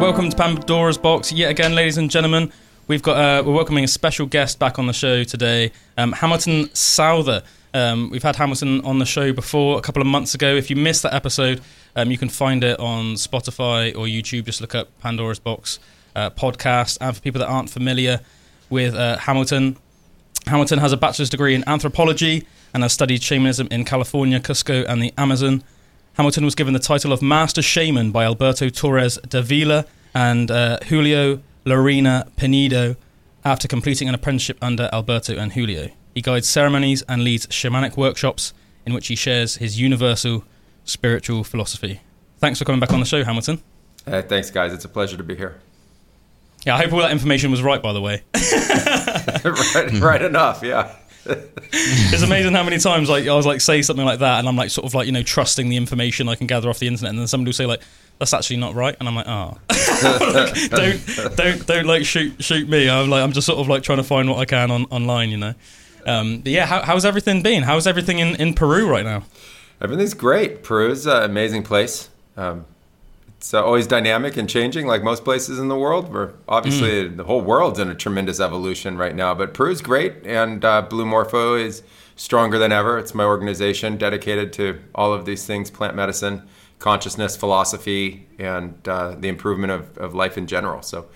Welcome to Pandora's Box yet again, ladies and gentlemen. We've got uh, we're welcoming a special guest back on the show today, um, Hamilton Souther. Um, we've had Hamilton on the show before a couple of months ago. If you missed that episode, um, you can find it on Spotify or YouTube. Just look up Pandora's Box uh, podcast. And for people that aren't familiar with uh, Hamilton, Hamilton has a bachelor's degree in anthropology and has studied shamanism in California, Cusco, and the Amazon. Hamilton was given the title of Master Shaman by Alberto Torres Davila and uh, Julio Llerena Pinedo after completing an apprenticeship under Alberto and Julio. He guides ceremonies and leads shamanic workshops in which he shares his universal spiritual philosophy. Thanks for coming back on the show, Hamilton. Uh, thanks, guys. It's a pleasure to be here. Yeah, I hope all that information was right, by the way. right, right enough, yeah. it's amazing how many times like I was like say something like that, and I'm like sort of like you know trusting the information I can gather off the internet, and then somebody will say like that's actually not right, and I'm like oh, like, don't don't don't like shoot shoot me. I'm like I'm just sort of like trying to find what I can on online, you know. Um, but yeah, how, how's everything been? How's everything in, in Peru right now? Everything's great. Peru's an amazing place. Um, it's uh, always dynamic and changing, like most places in the world. Where obviously mm. the whole world's in a tremendous evolution right now, but Peru's great, and uh, Blue Morpho is stronger than ever. It's my organization dedicated to all of these things: plant medicine, consciousness, philosophy, and uh, the improvement of, of life in general. So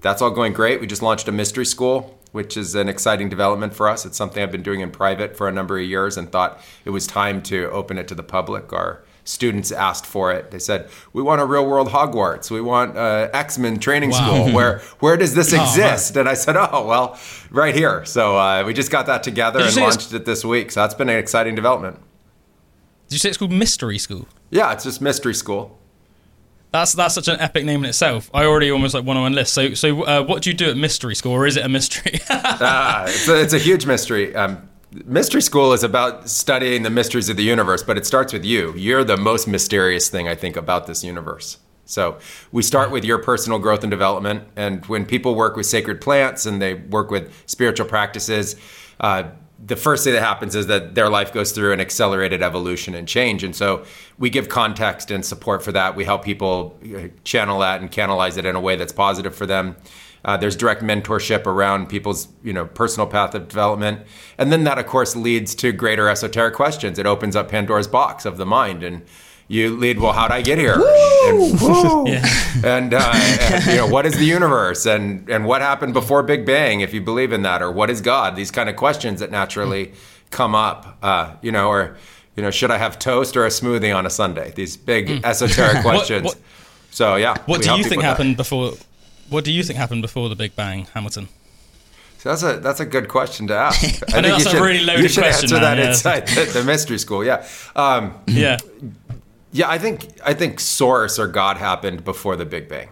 that's all going great. We just launched a mystery school, which is an exciting development for us. It's something I've been doing in private for a number of years, and thought it was time to open it to the public. Our students asked for it. They said, "We want a real world Hogwarts. We want uh, X Men training wow. school. Where where does this oh, exist?" Oh, and I said, "Oh, well, right here." So uh, we just got that together and launched it this week. So that's been an exciting development. Did you say it's called Mystery School? Yeah, it's just Mystery School. That's that's such an epic name in itself. I already almost like want to enlist. So so uh, what do you do at Mystery School, or is it a mystery? ah, it's a, it's a huge mystery. Um, mystery school is about studying the mysteries of the universe, but it starts with you. You're the most mysterious thing I think about this universe. So we start with your personal growth and development. And when people work with sacred plants and they work with spiritual practices, uh, the first thing that happens is that their life goes through an accelerated evolution and change. And so we give context and support for that. We help people uh, channel that and canalize it in a way that's positive for them. Uh, there's direct mentorship around people's you know personal path of development, and then that of course leads to greater esoteric questions. It opens up Pandora's box of the mind and you lead well how did i get here? And, yeah. and, uh, and, you know what is the universe? And and what happened before big bang if you believe in that? Or what is god? These kind of questions that naturally come up uh, you know or you know should i have toast or a smoothie on a sunday? These big mm. esoteric questions. what, what, so yeah what do you think happened that. before what do you think happened before the Big Bang, Hamilton? So that's a that's a good question to ask. I, I know that's a should, really loaded you should question. Answer that yeah. inside the, the, mystery school. Yeah, um, yeah, yeah. I think I think Source or God happened before the Big Bang,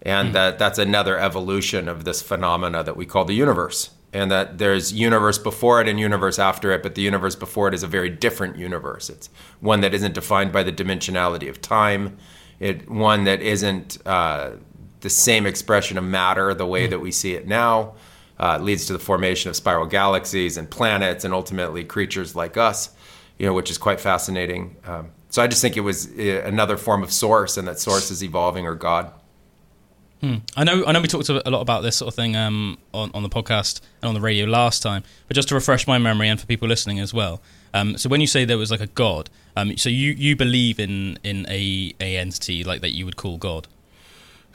and mm. that that's another evolution of this phenomena that we call the universe. And that there's universe before it and universe after it, but the universe before it is a very different universe. It's one that isn't defined by the dimensionality of time. It one that isn't uh, the same expression of matter the way mm. that we see it now. Uh, leads to the formation of spiral galaxies and planets and ultimately creatures like us, you know, which is quite fascinating. Um, so I just think it was uh, another form of source, and that source is evolving or God. Hmm. I know. I know. We talked a lot about this sort of thing um, on on the podcast and on the radio last time. But just to refresh my memory and for people listening as well. Um, so when you say there was like a God, um, so you you believe in in a a entity like that you would call God.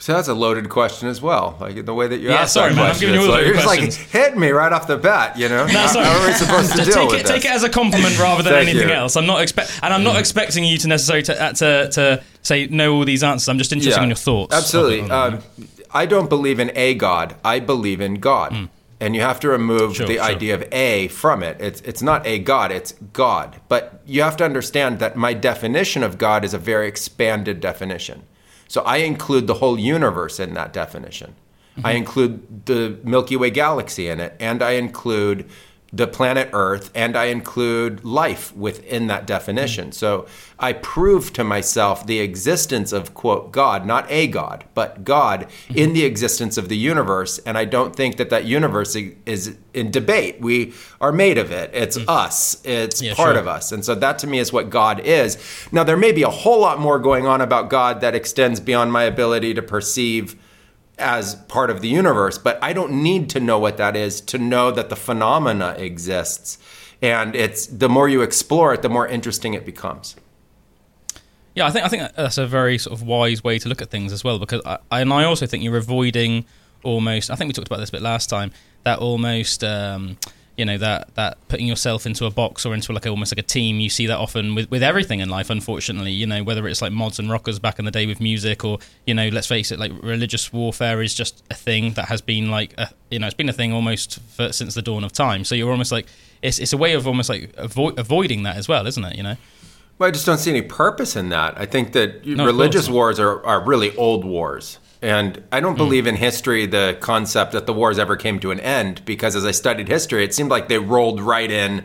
So that's a loaded question as well. Like the way that you yeah, asked sorry, that man, question. I'm giving you all like, you're just like hitting me right off the bat, you know? No, sorry. How are we supposed to deal take with it, this? Take it as a compliment rather than anything you. else. I'm not expect, and I'm not mm. expecting you to necessarily to, uh, to, to say know all these answers. I'm just interested yeah, in your thoughts. Absolutely. Um, I don't believe in a God. I believe in God. Mm. And you have to remove sure, the sure. idea of a from it. It's it's not a God, it's God. But you have to understand that my definition of God is a very expanded definition. So I include the whole universe in that definition. Mm-hmm. I include the Milky Way galaxy in it, and I include the planet Earth and I include life within that definition. So I prove to myself the existence of, quote, God, not a God, but God in the existence of the universe. And I don't think that that universe is in debate. We are made of it. It's mm. us, it's yeah, part sure. of us. And so that to me is what God is. Now, there may be a whole lot more going on about God that extends beyond my ability to perceive as part of the universe, but I don't need to know what that is to know that the phenomena exists. And it's the more you explore it, the more interesting it becomes. Yeah, I think I think that's a very sort of wise way to look at things as well. Because I, and I also think you're avoiding almost. I think we talked about this a bit last time. That almost. Um, you know that that putting yourself into a box or into like a, almost like a team you see that often with, with everything in life unfortunately you know whether it's like mods and rockers back in the day with music or you know let's face it like religious warfare is just a thing that has been like a, you know it's been a thing almost for, since the dawn of time so you're almost like it's it's a way of almost like avo- avoiding that as well isn't it you know well, I just don't see any purpose in that. I think that no, religious wars are, are really old wars. And I don't believe mm. in history the concept that the wars ever came to an end because as I studied history, it seemed like they rolled right in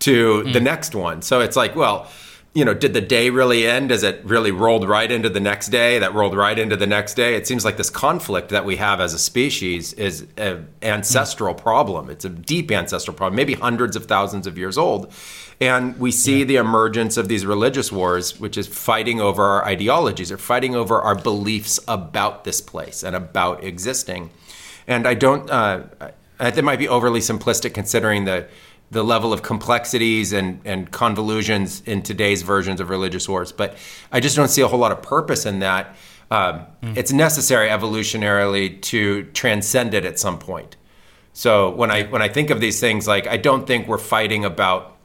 to mm. the next one. So it's like, well, you know, did the day really end as it really rolled right into the next day? That rolled right into the next day. It seems like this conflict that we have as a species is an ancestral problem. It's a deep ancestral problem, maybe hundreds of thousands of years old. And we see yeah. the emergence of these religious wars, which is fighting over our ideologies or fighting over our beliefs about this place and about existing. And I don't, uh, I think it might be overly simplistic considering the, the level of complexities and, and convolutions in today's versions of religious wars, but I just don't see a whole lot of purpose in that. Um, mm. It's necessary evolutionarily to transcend it at some point. So when I when I think of these things, like I don't think we're fighting about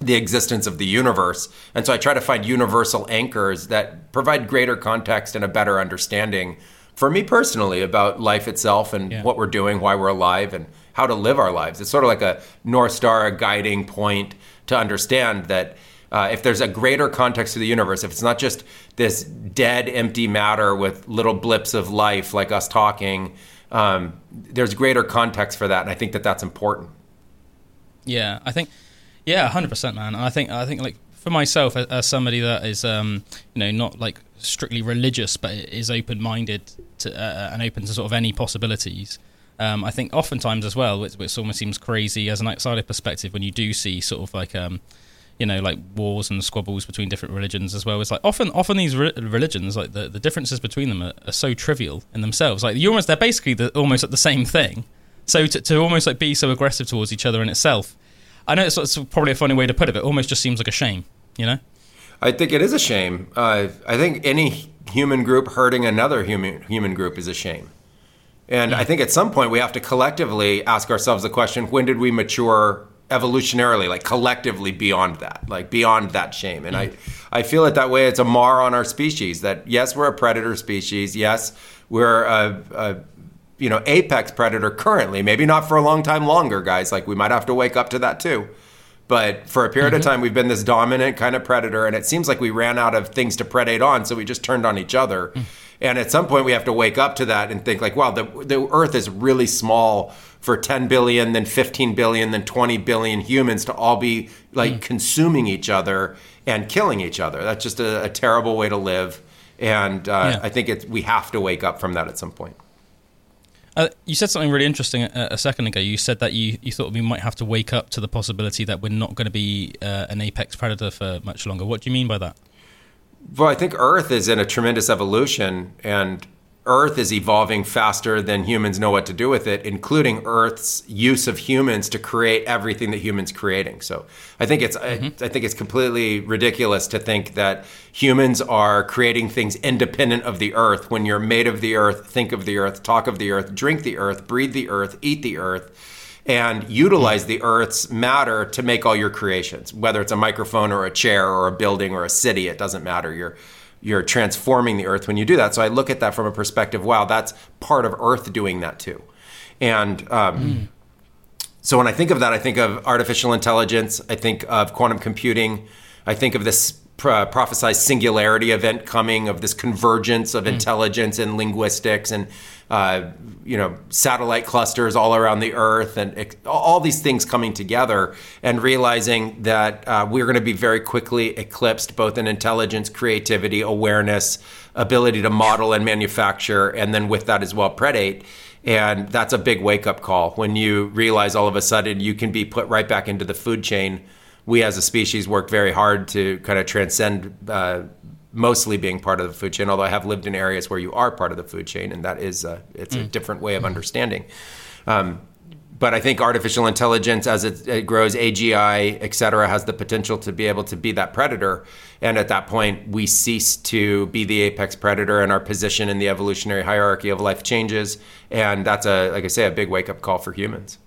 the existence of the universe. And so I try to find universal anchors that provide greater context and a better understanding for me personally about life itself and yeah. what we're doing, why we're alive, and how to live our lives. It's sort of like a North Star, a guiding point to understand that. Uh, if there's a greater context to the universe, if it's not just this dead, empty matter with little blips of life like us talking, um, there's greater context for that, and I think that that's important. Yeah, I think yeah, hundred percent, man. I think I think like for myself as somebody that is um, you know not like strictly religious but is open minded to uh, and open to sort of any possibilities. Um, I think oftentimes as well, which, which, almost seems crazy as an outsider perspective when you do see sort of like um, you know like wars and squabbles between different religions as well. It's like often often these re- religions like the, the differences between them are, are, so trivial in themselves. Like you almost they're basically the, almost at the same thing. So to, to almost like be so aggressive towards each other in itself I know it's, it's, probably a funny way to put it, but it almost just seems like a shame, you know? I think it is a shame. Uh, I think any human group hurting another human human group is a shame. And yeah. I think at some point we have to collectively ask ourselves the question: When did we mature evolutionarily, like collectively beyond that, like beyond that shame? And I, I feel it that way. It's a mar on our species. That yes, we're a predator species. Yes, we're a, a you know apex predator currently maybe not for a long time longer guys like we might have to wake up to that too but for a period mm-hmm. of time we've been this dominant kind of predator and it seems like we ran out of things to predate on so we just turned on each other mm. And at some point we have to wake up to that and think like wow the, the earth is really small for 10 billion then 15 billion then 20 billion humans to all be like mm. consuming each other and killing each other that's just a, a terrible way to live and uh, yeah. i think it's we have to wake up from that at some point uh, you said something really interesting a, a, second ago. You said that you, you thought we might have to wake up to the possibility that we're not going to be uh, an apex predator for much longer. What do you mean by that? Well, I think Earth is in a tremendous evolution, and Earth is evolving faster than humans know what to do with it, including Earth's use of humans to create everything that humans creating. So I think it's mm-hmm. I, I, think it's completely ridiculous to think that humans are creating things independent of the Earth. When you're made of the Earth, think of the Earth, talk of the Earth, drink the Earth, breathe the Earth, eat the Earth. And utilize the Earth's matter to make all your creations, whether it's a microphone or a chair or a building or a city, it doesn't matter. You're you're transforming the earth when you do that. So I look at that from a perspective, wow, that's part of Earth doing that too. And um, mm. so when I think of that, I think of artificial intelligence, I think of quantum computing, I think of this pro- prophesized singularity event coming of this convergence of intelligence and linguistics and uh, you know satellite clusters all around the earth and ex- all these things coming together and realizing that uh, we're going to be very quickly eclipsed both in intelligence creativity awareness ability to model and manufacture and then with that as well predate. And that's a big wake up call. When you realize all of a sudden you can be put right back into the food chain we as a species work very hard to kind of transcend uh, mostly being part of the food chain. Although I have lived in areas where you are part of the food chain, and that is a, it's a different way of understanding. Um, but I think artificial intelligence, as it, it, grows, AGI, et cetera, has the potential to be able to be that predator. And at that point, we cease to be the apex predator, and our position in the evolutionary hierarchy of life changes. And that's a, like I say, a big wake up call for humans.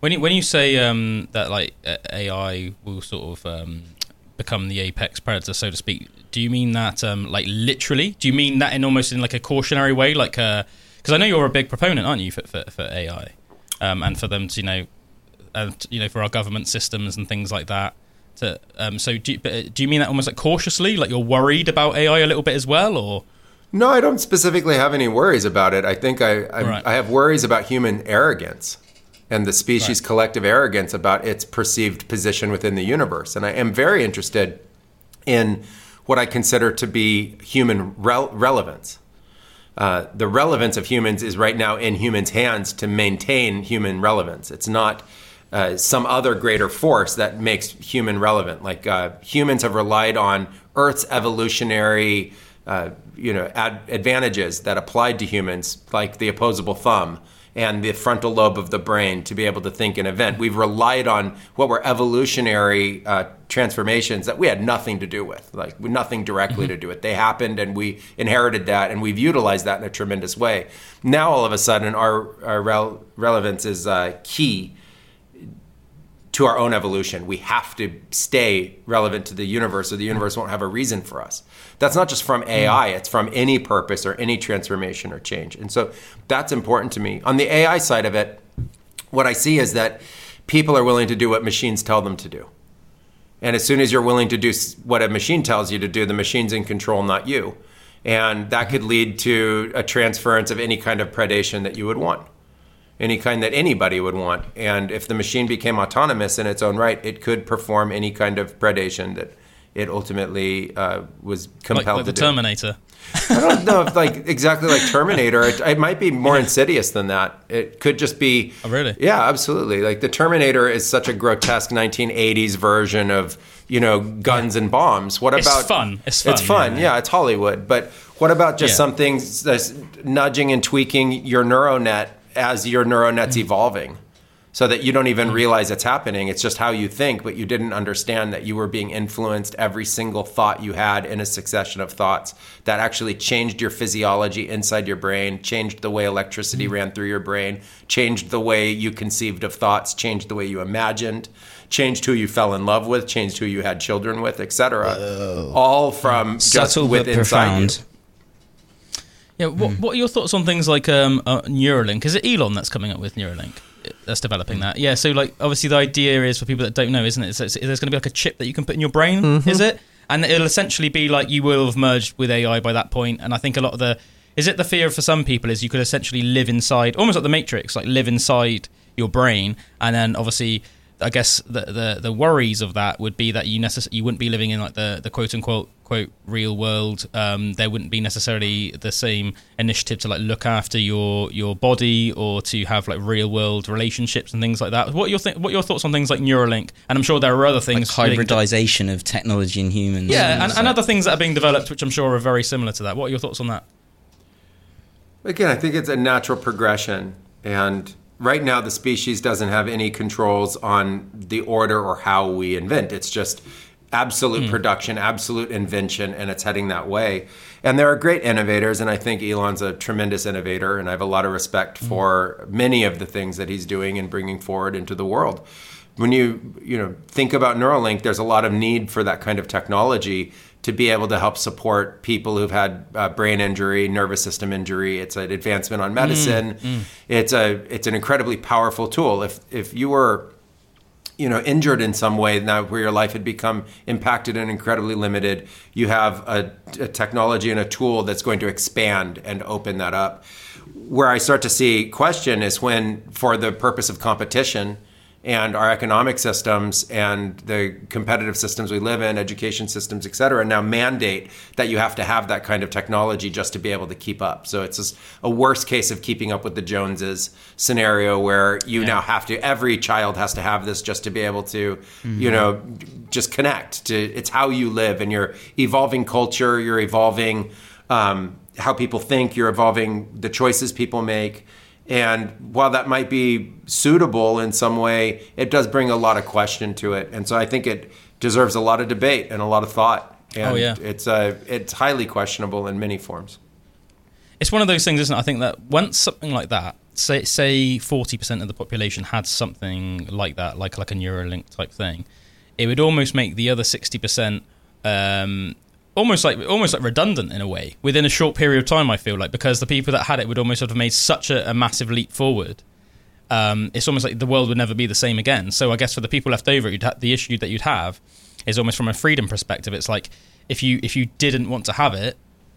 When you, when you say um, that like AI will sort of um, become the apex predator, so to speak, do you mean that um, like literally? Do you mean that in almost in like a cautionary way, like because uh, I know you're a big proponent, aren't you, for for, for AI, um, and for them to you know, and you know for our government systems and things like that. To, um, so do you, uh, do you mean that almost like cautiously, like you're worried about AI a little bit as well, or? No, I don't specifically have any worries about it. I think I I, right. I have worries about human arrogance and the species' right. collective arrogance about its perceived position within the universe. And I am very interested in what I consider to be human re- relevance. Uh, the relevance of humans is right now in humans' hands to maintain human relevance. It's not uh, some other greater force that makes human relevant. Like uh, humans have relied on Earth's evolutionary, uh, you know, ad- advantages that applied to humans, like the opposable thumb and the frontal lobe of the brain to be able to think an event. We've relied on what were evolutionary uh, transformations that we had nothing to do with, like nothing directly mm-hmm. to do with. They happened, and we inherited that, and we've utilized that in a tremendous way. Now, all of a sudden, our, our rel- relevance is uh, key to our own evolution. We have to stay relevant to the universe, or the universe won't have a reason for us. That's not just from AI, mm. it's from any purpose or any transformation or change. And so that's important to me. On the AI side of it, what I see is that people are willing to do what machines tell them to do. And as soon as you're willing to do what a machine tells you to do, the machine's in control, not you. And that could lead to a transference of any kind of predation that you would want any kind that anybody would want. And if the machine became autonomous in its own right, it could perform any kind of predation that it ultimately uh, was compelled like, like to the Terminator. I don't know if like exactly like Terminator. It, it, might be more insidious than that. It could just be. Oh, really? Yeah, absolutely. Like the Terminator is such a grotesque 1980s version of you know guns and bombs. What it's about fun? It's fun. It's fun. Yeah, yeah it's Hollywood. But what about just yeah. something that's nudging and tweaking your neural net as your neural net's mm-hmm. evolving so that you don't even realize it's happening. It's just how you think, but you didn't understand that you were being influenced every single thought you had in a succession of thoughts that actually changed your physiology inside your brain, changed the way electricity mm-hmm. ran through your brain, changed the way you conceived of thoughts, changed the way you imagined, changed who you fell in love with, changed who you had children with, etc. All from Subtle just with profound. inside you. Yeah, what, mm. what are your thoughts on things like um, uh, Neuralink? Is it Elon that's coming up with Neuralink? That's developing that. Yeah, so like obviously the idea is for people that don't know, isn't it? So there's going to be like a chip that you can put in your brain, mm-hmm. is it? And it'll essentially be like you will have merged with AI by that point. And I think a lot of the is it the fear for some people is you could essentially live inside, almost like the Matrix, like live inside your brain, and then obviously I guess the, the the worries of that would be that you necess- you wouldn't be living in like the, the quote unquote quote real world. Um, there wouldn't be necessarily the same initiative to like look after your your body or to have like real world relationships and things like that. What are your th- what are your thoughts on things like Neuralink? And I'm sure there are other things like hybridization to- of technology and humans. Yeah, and, and, and other things that are being developed, which I'm sure are very similar to that. What are your thoughts on that? Again, I think it's a natural progression and right now the species doesn't have any controls on the order or how we invent. It's just absolute mm. production, absolute invention, and it's heading that way. And there are great innovators, and I think Elon's a tremendous innovator, and I have a lot of respect mm. for many of the things that he's doing and bringing forward into the world. When you you know think about Neuralink, there's a lot of need for that kind of technology to be able to help support people who've had uh, brain injury, nervous system injury. It's an advancement on medicine. Mm, mm. It's a it's an incredibly powerful tool. If if you were you know injured in some way now where your life had become impacted and incredibly limited you have a, a, technology and a tool that's going to expand and open that up. Where i start to see question is when for the purpose of competition and our economic systems and the competitive systems we live in, education systems, et cetera, now mandate that you have to have that kind of technology just to be able to keep up. So it's just a worse case of keeping up with the Joneses scenario where you yeah. now have to, every child has to have this just to be able to, mm-hmm. you know, just connect to, it's how you live and you're evolving culture, you're evolving um, how people think, you're evolving the choices people make. And while that might be suitable in some way, it does bring a lot of question to it. And so I think it deserves a lot of debate and a lot of thought. And oh, yeah. it's, uh, it's highly questionable in many forms. It's one of those things, isn't it? I think that once something like that, say say forty percent of the population had something like that, like like a Neuralink type thing, it would almost make the other sixty percent um, almost like almost like redundant in a way within a short period of time. I feel like because the people that had it would almost have made such a, a massive leap forward. Um, it's almost like the world would never be the same again. So I guess for the people left over, ha- the issue that you'd have is almost from a freedom perspective. It's like if you if you didn't want to have it,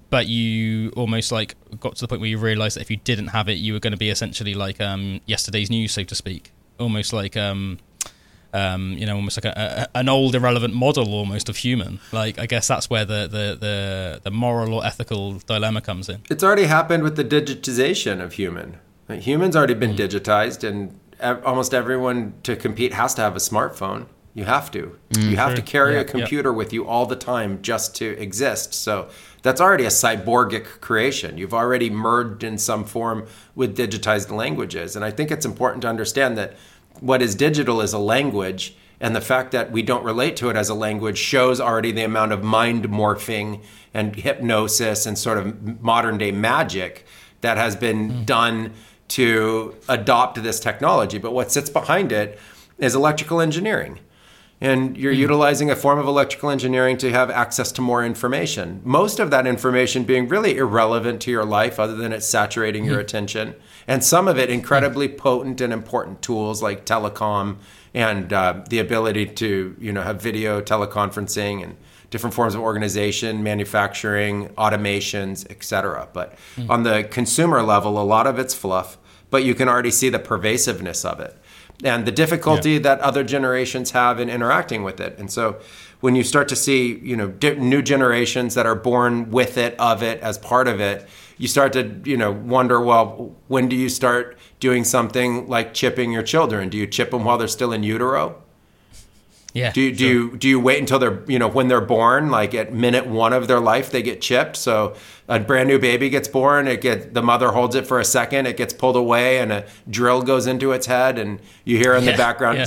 but you almost like got to the point where you realised that if you didn't have it, you were going to be essentially like um, yesterday's news, so to speak. Almost like um, um, you know, almost like a, a, an old irrelevant model almost of human. Like I guess that's where the, the, the, the moral or ethical dilemma comes in. It's already happened with the digitization of human. Humans already been mm. digitized, and almost everyone to compete has to have a smartphone. You have to. Mm, you have to carry yeah, a computer yeah. with you all the time just to exist. So that's already a cyborgic creation. You've already merged in some form with digitized languages. And I think it's important to understand that what is digital is a language and the fact that we don't relate to it as a language shows already the amount of mind morphing and hypnosis and sort of modern day magic that has been mm. done to adopt this technology. But what sits behind it is electrical engineering. And you're mm. utilizing a form of electrical engineering to have access to more information. Most of that information being really irrelevant to your life, other than it's saturating mm. your attention and some of it incredibly potent and important tools like telecom and uh, the ability to you know have video teleconferencing and different forms of organization, manufacturing, automations, etc. But mm. on the consumer level, a lot of it's fluff, but you can already see the pervasiveness of it and the difficulty yeah. that other generations have in interacting with it. And so when you start to see, you know, new generations that are born with it, of it, as part of it, you start to you know wonder well when do you start doing something like chipping your children do you chip them while they're still in utero yeah do, do sure. you do you wait until they're you know when they're born like at minute one of their life they get chipped so a brand new baby gets born it get the mother holds it for a second it gets pulled away and a drill goes into its head and you hear in yeah. the background yeah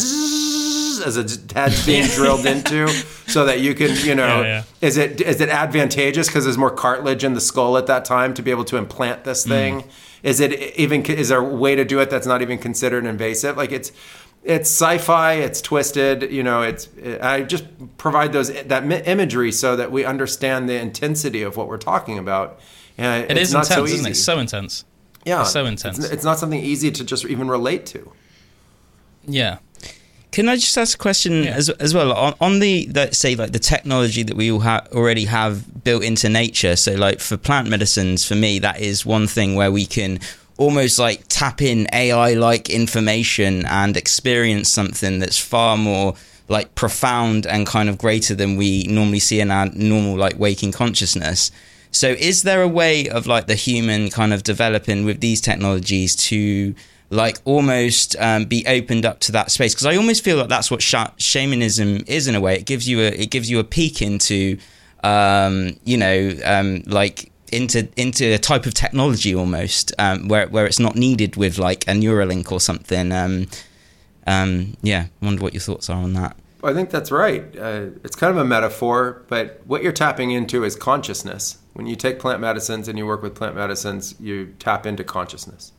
as a head's being drilled into, so that you can, you know, yeah, yeah. is it is it advantageous because there's more cartilage in the skull at that time to be able to implant this mm. thing? Mm. Is it even is there a way to do it that's not even considered invasive? Like it's it's sci-fi, it's twisted. You know, it's I just provide those that imagery so that we understand the intensity of what we're talking about. And it is not intense, so easy. It? So intense. Yeah, it's so intense. It's, it's not something easy to just even relate to. Yeah, can I just ask a question yeah. as, as well on, on the, the, say like the technology that we all ha- already have built into nature? So like for plant medicines, for me that is one thing where we can almost like tap in AI like information and experience something that's far more like profound and kind of greater than we normally see in our normal like waking consciousness. So is there a way of like the human kind of developing with these technologies to like almost um, be opened up to that space because I almost feel like that's what sh- shamanism is in a way. It gives you a it gives you a peek into um, you know um, like into into a type of technology almost um, where where it's not needed with like a Neuralink or something. Um, um, yeah, I wonder what your thoughts are on that. I think that's right. Uh, it's kind of a metaphor, but what you're tapping into is consciousness. When you take plant medicines and you work with plant medicines, you tap into consciousness.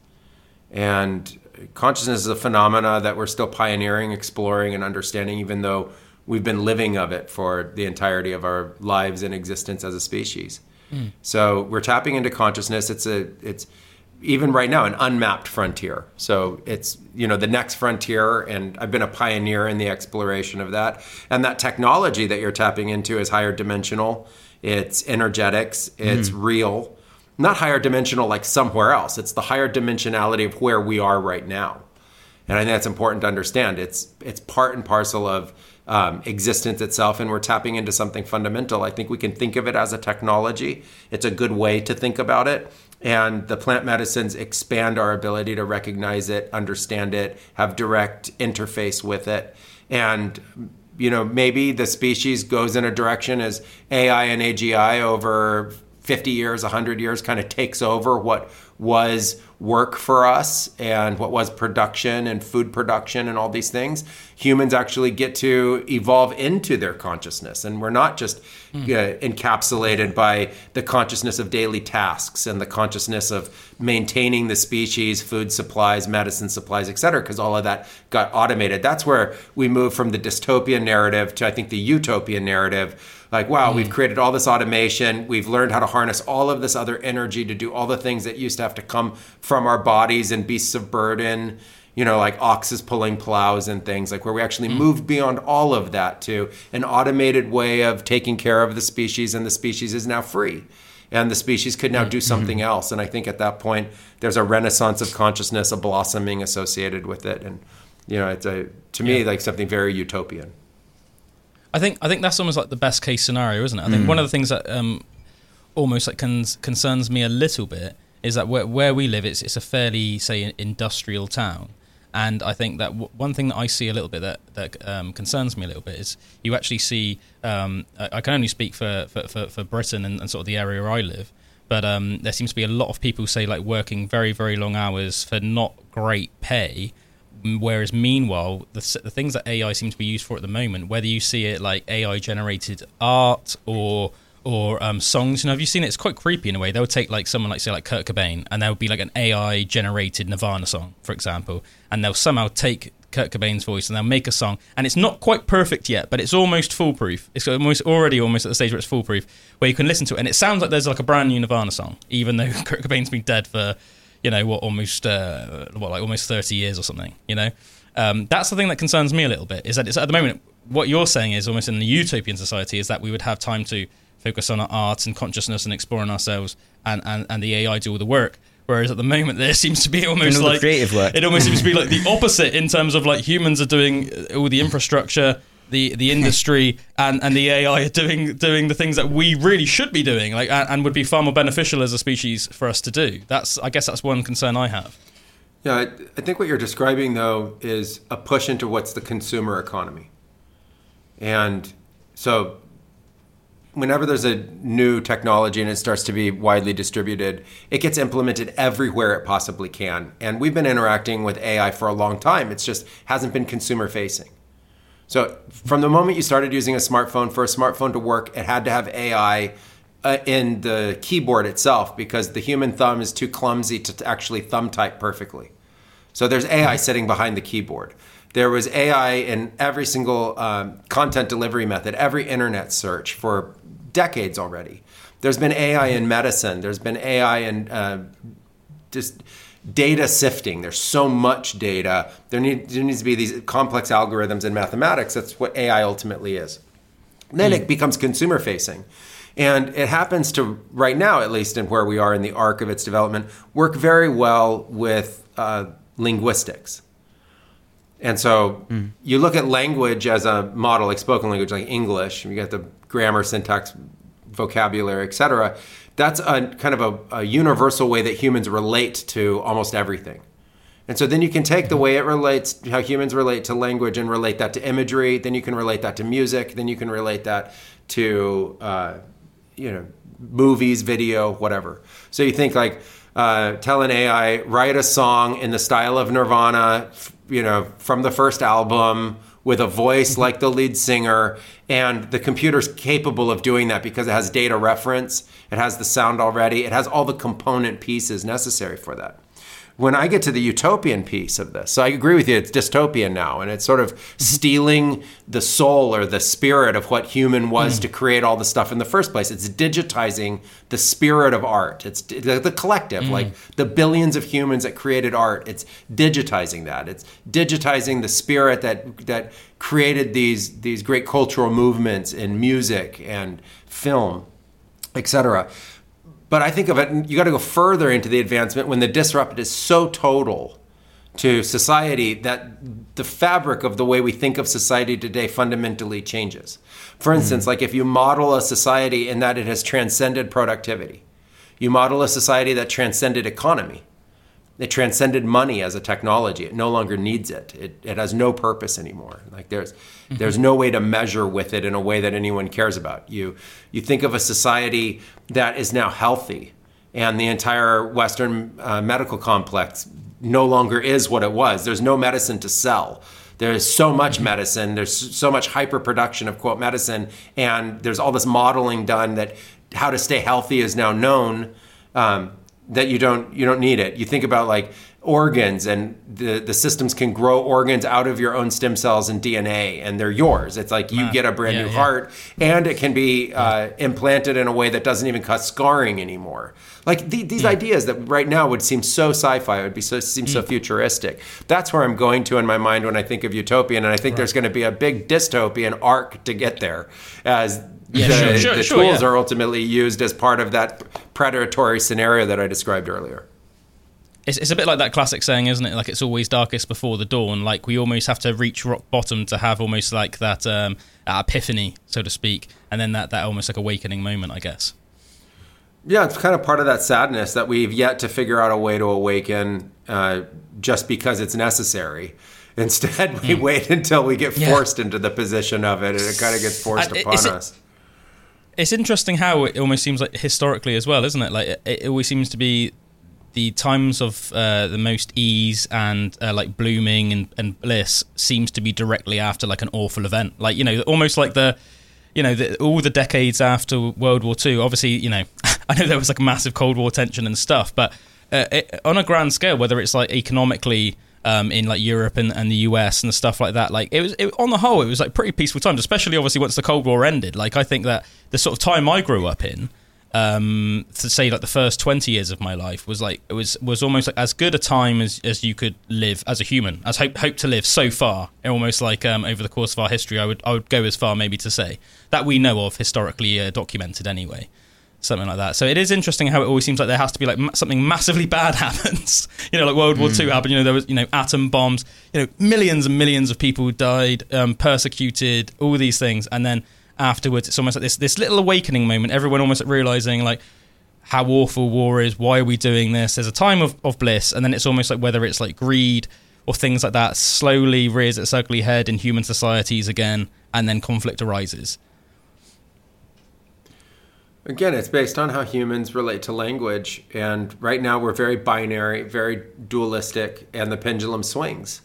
And consciousness is a phenomena that we're still pioneering, exploring, and understanding, even though we've been living of it for the entirety of our lives and existence as a species. Mm. So we're tapping into consciousness. It's a it's even right now an unmapped frontier. So it's you know the next frontier, and I've been a pioneer in the exploration of that. And that technology that you're tapping into is higher dimensional. It's energetics. It's mm. real, not higher dimensional like somewhere else. It's the higher dimensionality of where we are right now. And I think that's important to understand. It's it's part and parcel of um, existence itself, and we're tapping into something fundamental. I think we can think of it as a technology. It's a good way to think about it and the plant medicines expand our ability to recognize it, understand it, have direct interface with it. And you know, maybe the species goes in a direction as AI and AGI over 50 years, 100 years kind of takes over what was work for us and what was production and food production and all these things, humans actually get to evolve into their consciousness. And we're not just mm. uh, encapsulated by the consciousness of daily tasks and the consciousness of maintaining the species, food supplies, medicine supplies, et cetera, because all of that got automated. That's where we move from the dystopian narrative to, I think, the utopian narrative like wow mm. we've created all this automation we've learned how to harness all of this other energy to do all the things that used to have to come from our bodies and beasts of burden you know like oxes pulling plows and things like where we actually mm. moved beyond all of that to an automated way of taking care of the species and the species is now free and the species could now do mm-hmm. something mm-hmm. else and i think at that point there's a renaissance of consciousness a blossoming associated with it and you know it's a to me yeah. like something very utopian I think I think that's almost like the best case scenario, isn't it? I think mm. one of the things that um, almost like cons- concerns me a little bit is that where, where we live, it's it's a fairly say industrial town, and I think that w- one thing that I see a little bit that that um, concerns me a little bit is you actually see. Um, I, I, can only speak for for, for, for Britain and, and, sort of the area where I live, but um, there seems to be a lot of people say like working very very long hours for not great pay Whereas, meanwhile, the, the things that AI seems to be used for at the moment, whether you see it like AI generated art or or um, songs, you know, have you seen it? It's quite creepy in a way. They'll take like someone like say like Kurt Cobain, and there would be like an AI generated Nirvana song, for example, and they'll somehow take Kurt Cobain's voice and they'll make a song, and it's not quite perfect yet, but it's almost foolproof. It's almost already almost at the stage where it's foolproof, where you can listen to it, and it sounds like there's like a brand new Nirvana song, even though Kurt Cobain's been dead for you know what almost uh, what like almost 30 years or something you know um, that's the thing that concerns me a little bit is that it's at the moment what you're saying is almost in the utopian society is that we would have time to focus on our art and consciousness and exploring ourselves and, and, and the AI do all the work Whereas at the moment, there seems to be almost like creative work. It almost seems to be like the opposite in terms of like humans are doing all the infrastructure, the the industry and, and the AI are doing doing the things that we really should be doing, like and, and, would be far more beneficial as a species for us to do. That's I guess that's one concern I have. Yeah, I, I think what you're describing though is a push into what's the consumer economy, and so whenever there's a new technology and it starts to be widely distributed, it gets implemented everywhere it possibly can. And we've been interacting with AI for a long time. It's just hasn't been consumer facing. So from the moment you started using a smartphone, for a smartphone to work, it had to have AI uh, in the keyboard itself because the human thumb is too clumsy to actually thumb type perfectly. So there's AI sitting behind the keyboard. There was AI in every single um, content delivery method, every internet search for decades already. There's been AI in medicine. There's been AI in uh, just data sifting. There's so much data. There, need, there needs to be these complex algorithms in mathematics. That's what AI ultimately is. Then mm. it becomes consumer facing. And it happens to, right now, at least in where we are in the arc of its development, work very well with uh, linguistics. And so mm. you look at language as a model, like spoken language, like English, you get the grammar, syntax, vocabulary, etc that's a kind of a, a universal way that humans relate to almost everything. And so then you can take the way it relates, how humans relate to language, and relate that to imagery. Then you can relate that to music. Then you can relate that to, uh, you know, movies, video, whatever. So you think like, uh, tell an AI write a song in the style of Nirvana, you know, from the first album with a voice like the lead singer, and the computer's capable of doing that because it has data reference, it has the sound already, it has all the component pieces necessary for that. When I get to the utopian piece of this, so I agree with you, it's dystopian now, and it's sort of Mm-hmm. stealing the soul or the spirit of what human was to create all the stuff in the first place. It's digitizing the spirit of art. It's the, the collective, like the billions of humans that created art. It's digitizing that. It's digitizing the spirit that that created these these great cultural movements in music and film, etc. But I think of it, you got to go further into the advancement when the disrupt is so total to society that the fabric of the way we think of society today fundamentally changes. For hmm. instance, like if you model a society in that it has transcended productivity, you model a society that transcended economy. It transcended money as a technology. It no longer needs it. It, it has no purpose anymore. Like there's there's no way to measure with it in a way that anyone cares about. You you think of a society that is now healthy, and the entire Western uh, medical complex no longer is what it was. There's no medicine to sell. There's so much medicine. There's so much hyperproduction of quote medicine, and there's all this modeling done that how to stay healthy is now known. Um, that you don't you don't need it. You think about like organs and the the systems can grow organs out of your own stem cells and DNA and they're yours. It's like you get a brand Yeah, new yeah. heart and it can be uh, implanted in a way that doesn't even cause scarring anymore. Like the, these ideas that right now would seem so sci-fi, it would be so seem so futuristic. That's where I'm going to in my mind when I think of utopian, and I think there's going to be a big dystopian arc to get there as Yeah, the, sure, sure, the sure, tools yeah. are ultimately used as part of that predatory scenario that I described earlier. It's, it's a bit like that classic saying, isn't it? Like it's always darkest before the dawn. Like we almost have to reach rock bottom to have almost like that, um, that epiphany, so to speak, and then that, that almost like awakening moment, I guess. Yeah, it's kind of part of that sadness that we've yet to figure out a way to awaken uh, just because it's necessary. Instead, we wait until we get. Yeah. forced into the position of it, and it kind of gets forced upon is it- us. It's interesting how it almost seems like historically as well, isn't it? Like it, it always seems to be the times of uh, the most ease and uh, like blooming and, and bliss seems to be directly after like an awful event. Like you know, almost like the you know the, all the decades after World War Two. Obviously, you know, I know there was like massive Cold War tension and stuff, but uh, it, on a grand scale, whether it's like economically. Um, in like Europe and, and the US and stuff like that, like it was it, on the whole, it was like pretty peaceful times. Especially obviously once the Cold War ended. Like I think that the sort of time I grew up in, um, to say like the first 20 years of my life was like it was was almost like as good a time as, as you could live as a human as hope hope to live so far almost like um, over the course of our history I would I would go as far maybe to say that we know of historically uh, documented anyway something like that. So it is interesting how it always seems like there has to be like ma- something massively bad happens. You know like World War II happened you know there was you know atom bombs you know millions and millions of people died um, persecuted all these things. And then afterwards it's almost like this this little awakening moment everyone almost realizing like how awful war is why are we doing this? There's a time of, of bliss. And then it's almost like whether it's like greed or things like that slowly rears its ugly head in human societies again and then conflict arises Again, it's based on how humans relate to language. And right now, we're very binary, very dualistic, and the pendulum swings.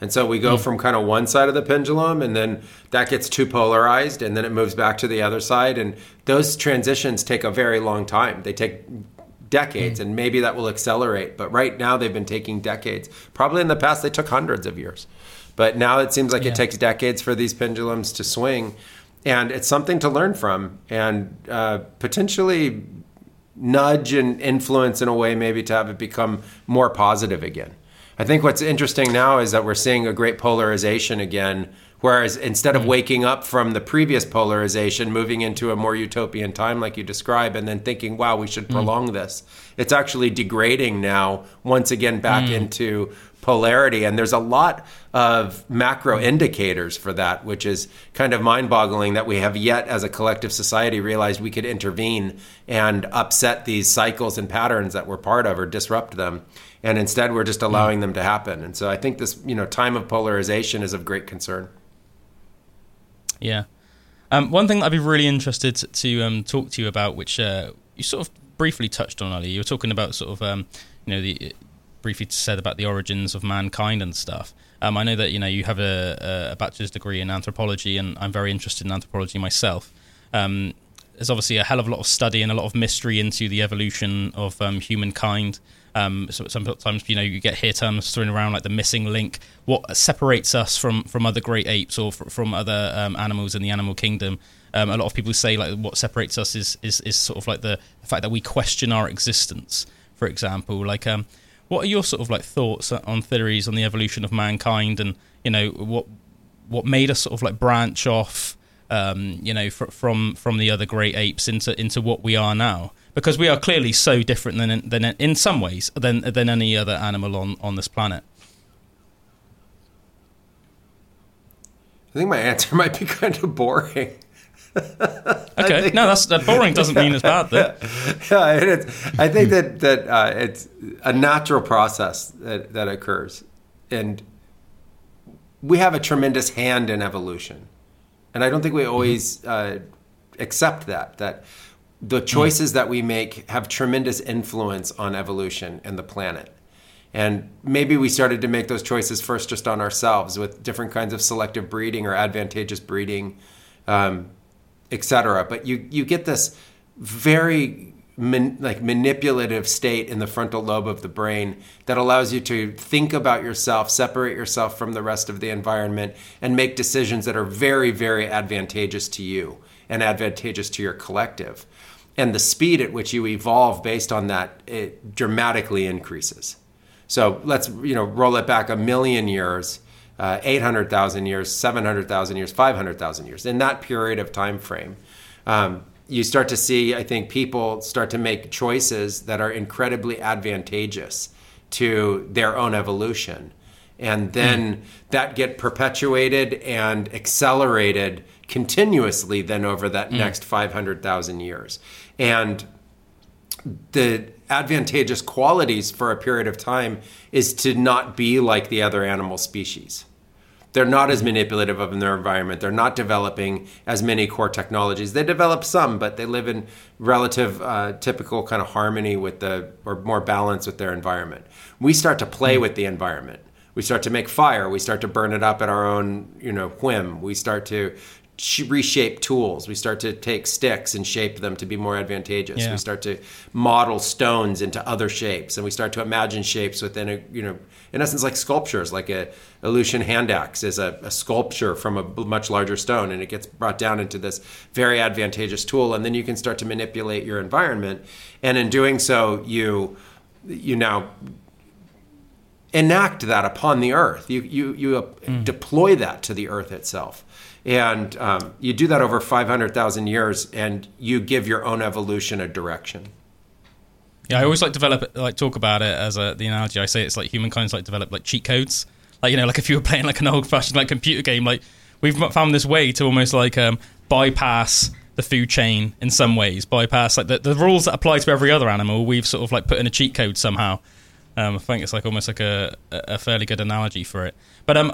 And so we go hmm. from kind of one side of the pendulum, and then that gets too polarized, and then it moves back to the other side. And those transitions take a very long time. They take decades, hmm. and maybe that will accelerate. But right now, they've been taking decades. Probably in the past, they took hundreds of years. But now it seems like Yeah. it takes decades for these pendulums to swing. And it's something to learn from and uh, potentially nudge and influence in a way maybe to have it become more positive again. I think what's interesting now is that we're seeing a great polarization again. Whereas instead of hmm. waking up from the previous polarization, moving into a more utopian time like you describe, and then thinking, wow, we should hmm. prolong this, it's actually degrading now once again back hmm. into polarity. And there's a lot of macro indicators for that, which is kind of mind boggling that we have yet, as a collective society, realized we could intervene and upset these cycles and patterns that we're part of or disrupt them. And instead, we're just allowing them to happen. And so I think this, you know, time of polarization is of great concern. Yeah. Um, one thing I'd be really interested to, to um, talk to you about, which uh, you sort of briefly touched on, Ali. You were talking about sort of, um, you know, the briefly said about the origins of mankind and stuff. Um, I know that you know you have a, a bachelor's degree in anthropology, and I'm very interested in anthropology myself. Um, there's obviously a hell of a lot of study and a lot of mystery into the evolution of um, humankind. Um, so sometimes you know you get here terms thrown around like the missing link. What separates us from from other great apes or fr- from other um, animals in the animal kingdom? Um, a lot of people say like what separates us is is, is sort of like the, the fact that we question our existence. For example, like um, what are your sort of like thoughts on theories on the evolution of mankind and you know what what made us sort of like branch off um, you know fr- from from the other great apes into into what we are now? because we are clearly so different than than in some ways than than any other animal on on this planet. I think my answer might be kind of boring. okay, no, that's that boring doesn't mean it's bad. Though. yeah, it's, I think that that uh, it's a natural process that, that occurs, and we have a tremendous hand in evolution, and I don't think we always uh, accept that that the choices mm. that we make have tremendous influence on evolution and the planet. And maybe we started to make those choices first just on ourselves with different kinds of selective breeding or advantageous breeding, um, etc. But you you get this very man, like manipulative state in the frontal lobe of the brain that allows you to think about yourself, separate yourself from the rest of the environment, and make decisions that are very very advantageous to you and advantageous to your collective and the speed at which you evolve based on that it dramatically increases. So let's you know roll it back a million years, uh, eight hundred thousand years, seven hundred thousand years, five hundred thousand years. In that period of time frame, um, you start to see, I think, people start to make choices that are incredibly advantageous to their own evolution, and then mm. that get perpetuated and accelerated continuously then over that mm. next 500,000 years. And the advantageous qualities for a period of time is to not be like the other animal species. They're not as manipulative of their environment. They're not developing as many core technologies. They develop some, but they live in relative, uh, typical kind of harmony with the, or more balance with their environment. We start to play mm. with the environment. We start to make fire. We start to burn it up at our own, you know, whim. We start to reshape tools. We start to take sticks and shape them to be more advantageous. Yeah. We start to model stones into other shapes, and we start to imagine shapes within a you know, in essence, like sculptures. Like a Acheulean hand axe is a, a sculpture from a much larger stone, and it gets brought down into this very advantageous tool, and then you can start to manipulate your environment, and in doing so, you you now enact that upon the earth. You you you mm. deploy that to the earth itself and um, you do that over 500,000 years and you give your own evolution a direction. Yeah, I always like develop like talk about it as a, the analogy. I say it's like humankind's like develop like cheat codes. Like you know, like if you were playing like an old fashioned like computer game, like we've found this way to almost like um, bypass the food chain in some ways, bypass like the, the rules that apply to every other animal. We've sort of like put in a cheat code somehow. Um, I think it's like almost like a, a fairly good analogy for it. But um,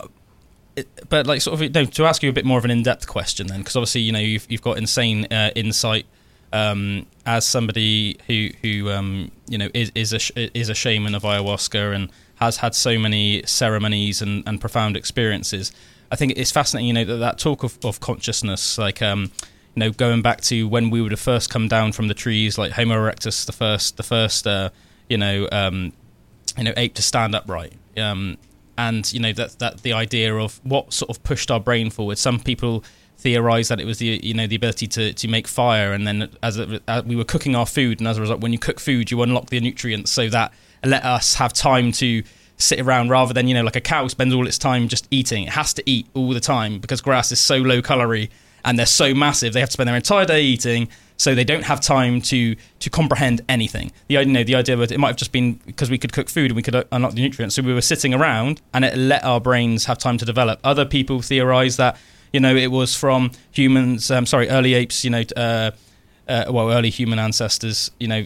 but like sort of to ask you a bit more of an in-depth question then, because obviously you know you've you've got insane uh, insight um, as somebody who who um, you know is is a is a shaman of ayahuasca and has had so many ceremonies and, and profound experiences. I think it's fascinating, you know, that, that talk of, of consciousness, like um, you know, going back to when we would have first come down from the trees, like Homo erectus, the first the first uh, you know um, you know ape to stand upright. Um, and you know that that the idea of what sort of pushed our brain forward. Some people theorize that it was the you know the ability to, to make fire, and then as, it, as uh, we were cooking our food, and as a result, when you cook food, you unlock the nutrients so that let us have time to sit around rather than you know like a cow spends all its time just eating. It has to eat all the time because grass is so low calorie and they're so massive. They have to spend their entire day eating so they don't have time to to comprehend anything. The you know the idea was it might have just been because we could cook food and we could unlock the nutrients, so we were sitting around and it let our brains have time to develop. Other people theorize that you know it was from humans, um, sorry, early apes, you know, uh, uh, well, early human ancestors, you know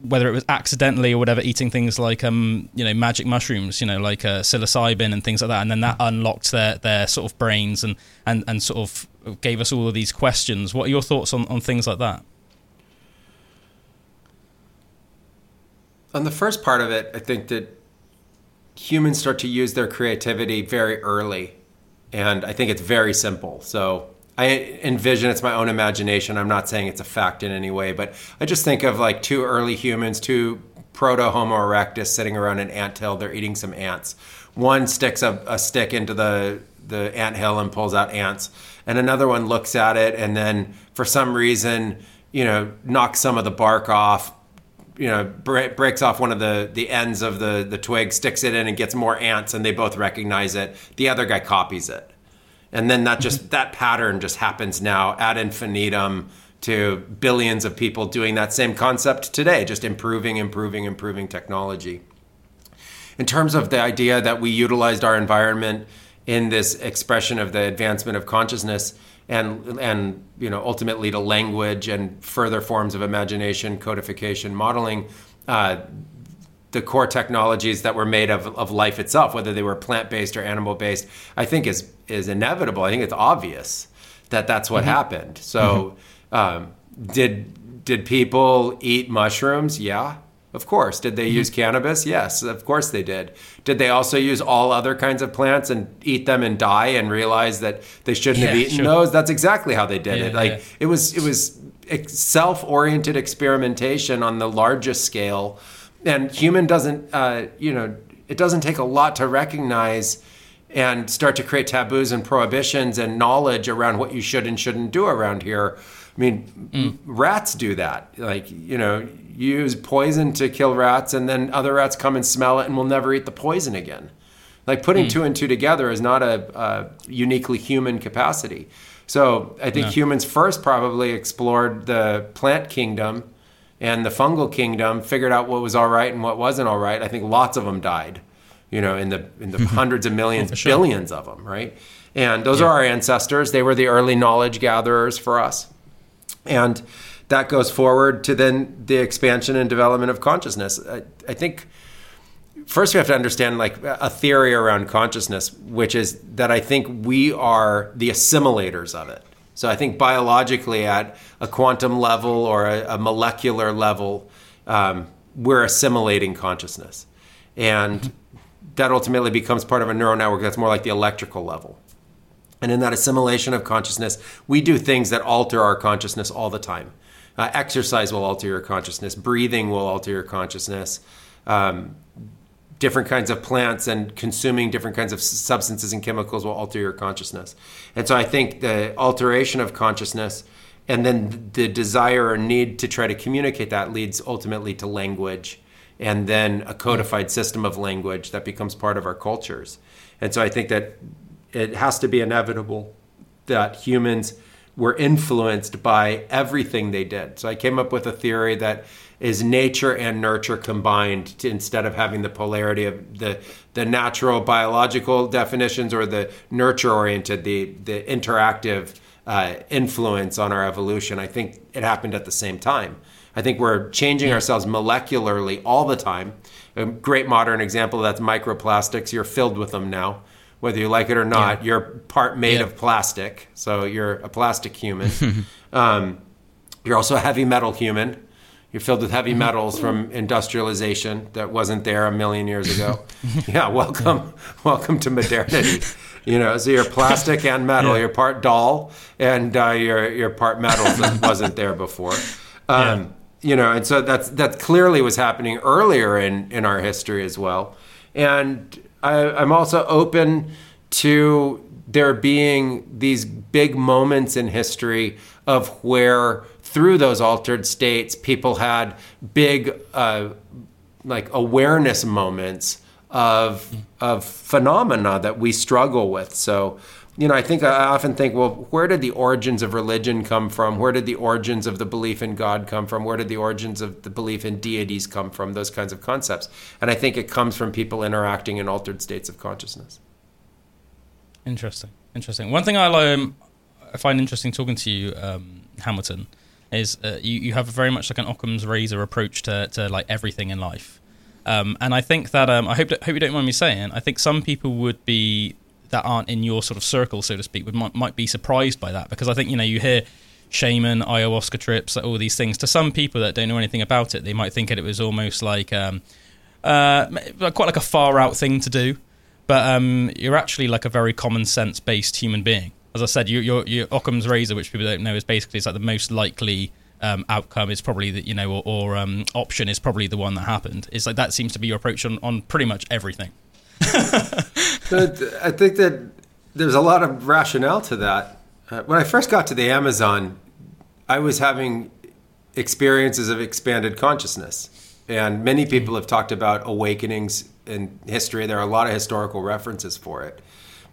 whether it was accidentally or whatever, eating things like um, you know magic mushrooms, you know like uh, psilocybin and things like that, and then that unlocked their their sort of brains and and and sort of gave us all of these questions. What are your thoughts on on things like that? On the first part of it, I think that humans start to use their creativity very early, and I think it's very simple. So I envision it's my own imagination. I'm not saying it's a fact in any way, but I just think of like two early humans, two proto Homo erectus sitting around an ant hill. They're eating some ants. One sticks a, a stick into the the ant hill and pulls out ants, and another one looks at it and then for some reason, you know, knocks some of the bark off, you know breaks off one of the the ends of the the twig sticks it in and gets more ants and they both recognize it. The other guy copies it. And then that just mm-hmm. that pattern just happens now ad infinitum to billions of people doing that same concept today just improving improving improving technology. In terms of the idea that we utilized our environment in this expression of the advancement of consciousness and and you know ultimately to language and further forms of imagination, codification, modeling. Uh, the core technologies that were made of, of life itself, whether they were plant based or animal based, I think is is inevitable. I think it's obvious that that's what mm-hmm. happened. So, mm-hmm. um, did did people eat mushrooms? Yeah, of course. Did they mm-hmm. use cannabis? Yes, of course they did. Did they also use all other kinds of plants and eat them and die and realize that they shouldn't yeah, have eaten sure. those? That's exactly how they did yeah, it. Like yeah. it was it was self-oriented experimentation on the largest scale. And human doesn't uh, you know, it doesn't take a lot to recognize and start to create taboos and prohibitions and knowledge around what you should and shouldn't do around here. I mean, mm. rats do that. Like, you know, use poison to kill rats, and then other rats come and smell it and will never eat the poison again. Like putting mm. two and two together is not a, a uniquely human capacity. So I think no. humans first probably explored the plant kingdom and the fungal kingdom, figured out what was all right and what wasn't all right. I think lots of them died, you know, in the in the hundreds of millions, sure. billions of them, right? And those yeah. are our ancestors. They were the early knowledge gatherers for us. And that goes forward to then the expansion and development of consciousness. I, I think first we have to understand like a theory around consciousness, which is that I think we are the assimilators of it. So I think biologically at a quantum level or a, a molecular level, um, we're assimilating consciousness. And that ultimately becomes part of a neural network that's more like the electrical level. And in that assimilation of consciousness, we do things that alter our consciousness all the time. Uh, exercise will alter your consciousness. Breathing will alter your consciousness. Um, different kinds of plants and consuming different kinds of substances and chemicals will alter your consciousness. And so I think the alteration of consciousness and then the desire or need to try to communicate that leads ultimately to language and then a codified system of language that becomes part of our cultures. And so I think that it has to be inevitable that humans were influenced by everything they did. So I came up with a theory that is nature and nurture combined to, instead of having the polarity of the the natural biological definitions or the nurture oriented the the interactive uh, influence on our evolution. I think it happened at the same time. I think we're changing ourselves molecularly all the time. A great modern example that's microplastics. You're filled with them now whether you like it or not. Yeah. You're part made yeah. of plastic, so you're a plastic human. um, you're also a heavy metal human. You're filled with heavy mm-hmm. metals from industrialization that wasn't there a million years ago. yeah, welcome, welcome to modernity. You know, so you're plastic and metal. Yeah. You're part doll and uh, you're you're part metal that wasn't there before. Um, you know, and so that's that clearly was happening earlier in in our history as well. And I, I'm also open to there being these big moments in history of where through those altered states people had big uh, like awareness moments of of phenomena that we struggle with. So you know, I think I often think, well, where did the origins of religion come from? Where did the origins of the belief in God come from? Where did the origins of the belief in deities come from? Those kinds of concepts. And I think it comes from people interacting in altered states of consciousness. Interesting. Interesting. One thing I, um, I find interesting talking to you, um, Hamilton, is uh, you, you have very much like an Occam's razor approach to, to like everything in life. Um, and I think that um, I hope that, hope you don't mind me saying. I think some people would be that aren't in your sort of circle, so to speak, would might, might be surprised by that because I think you know you hear shaman, ayahuasca trips, all these things. To some people that don't know anything about it, they might think that it was almost like um, uh, quite like a far out thing to do. But um, you're actually like a very common sense based human being. as I said, your your, your Occam's razor, which people don't know, is basically it's like the most likely um, outcome is probably that you know, or, or um, option is probably the one that happened. It's like that seems to be your approach on, on pretty much everything. but I think that there's a lot of rationale to that. Uh, when I first got to the Amazon, I was having experiences of expanded consciousness. And many people have talked about awakenings in history. There are a lot of historical references for it.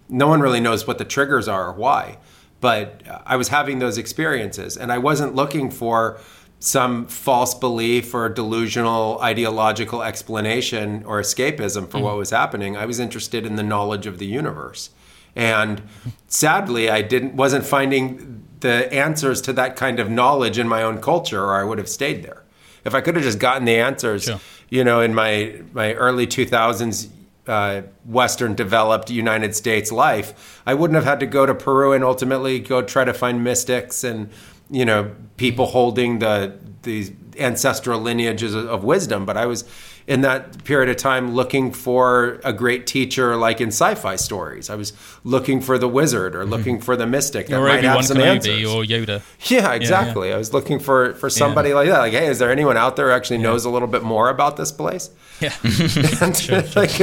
No one really knows what the triggers are or why, but I was having those experiences and I wasn't looking for some false belief or delusional ideological explanation or escapism for mm. what was happening. I was interested in the knowledge of the universe. And sadly, I didn't wasn't finding the answers to that kind of knowledge in my own culture or I would have stayed there. If I could have just gotten the answers, sure. you know, in my my early 2000s uh, Western developed United States life, I wouldn't have had to go to Peru and ultimately go try to find mystics and you know people holding the these ancestral lineages of wisdom. But I was in that period of time looking for a great teacher like in sci-fi stories. I was looking for the wizard or mm-hmm. looking for the mystic that or might have some Kenobi answers. Or Yoda. Yeah, exactly. Yeah, yeah. I was looking for for somebody yeah. like that. Like, hey, is there anyone out there who actually knows a little bit more about this place? Yeah. and, sure, sure. like,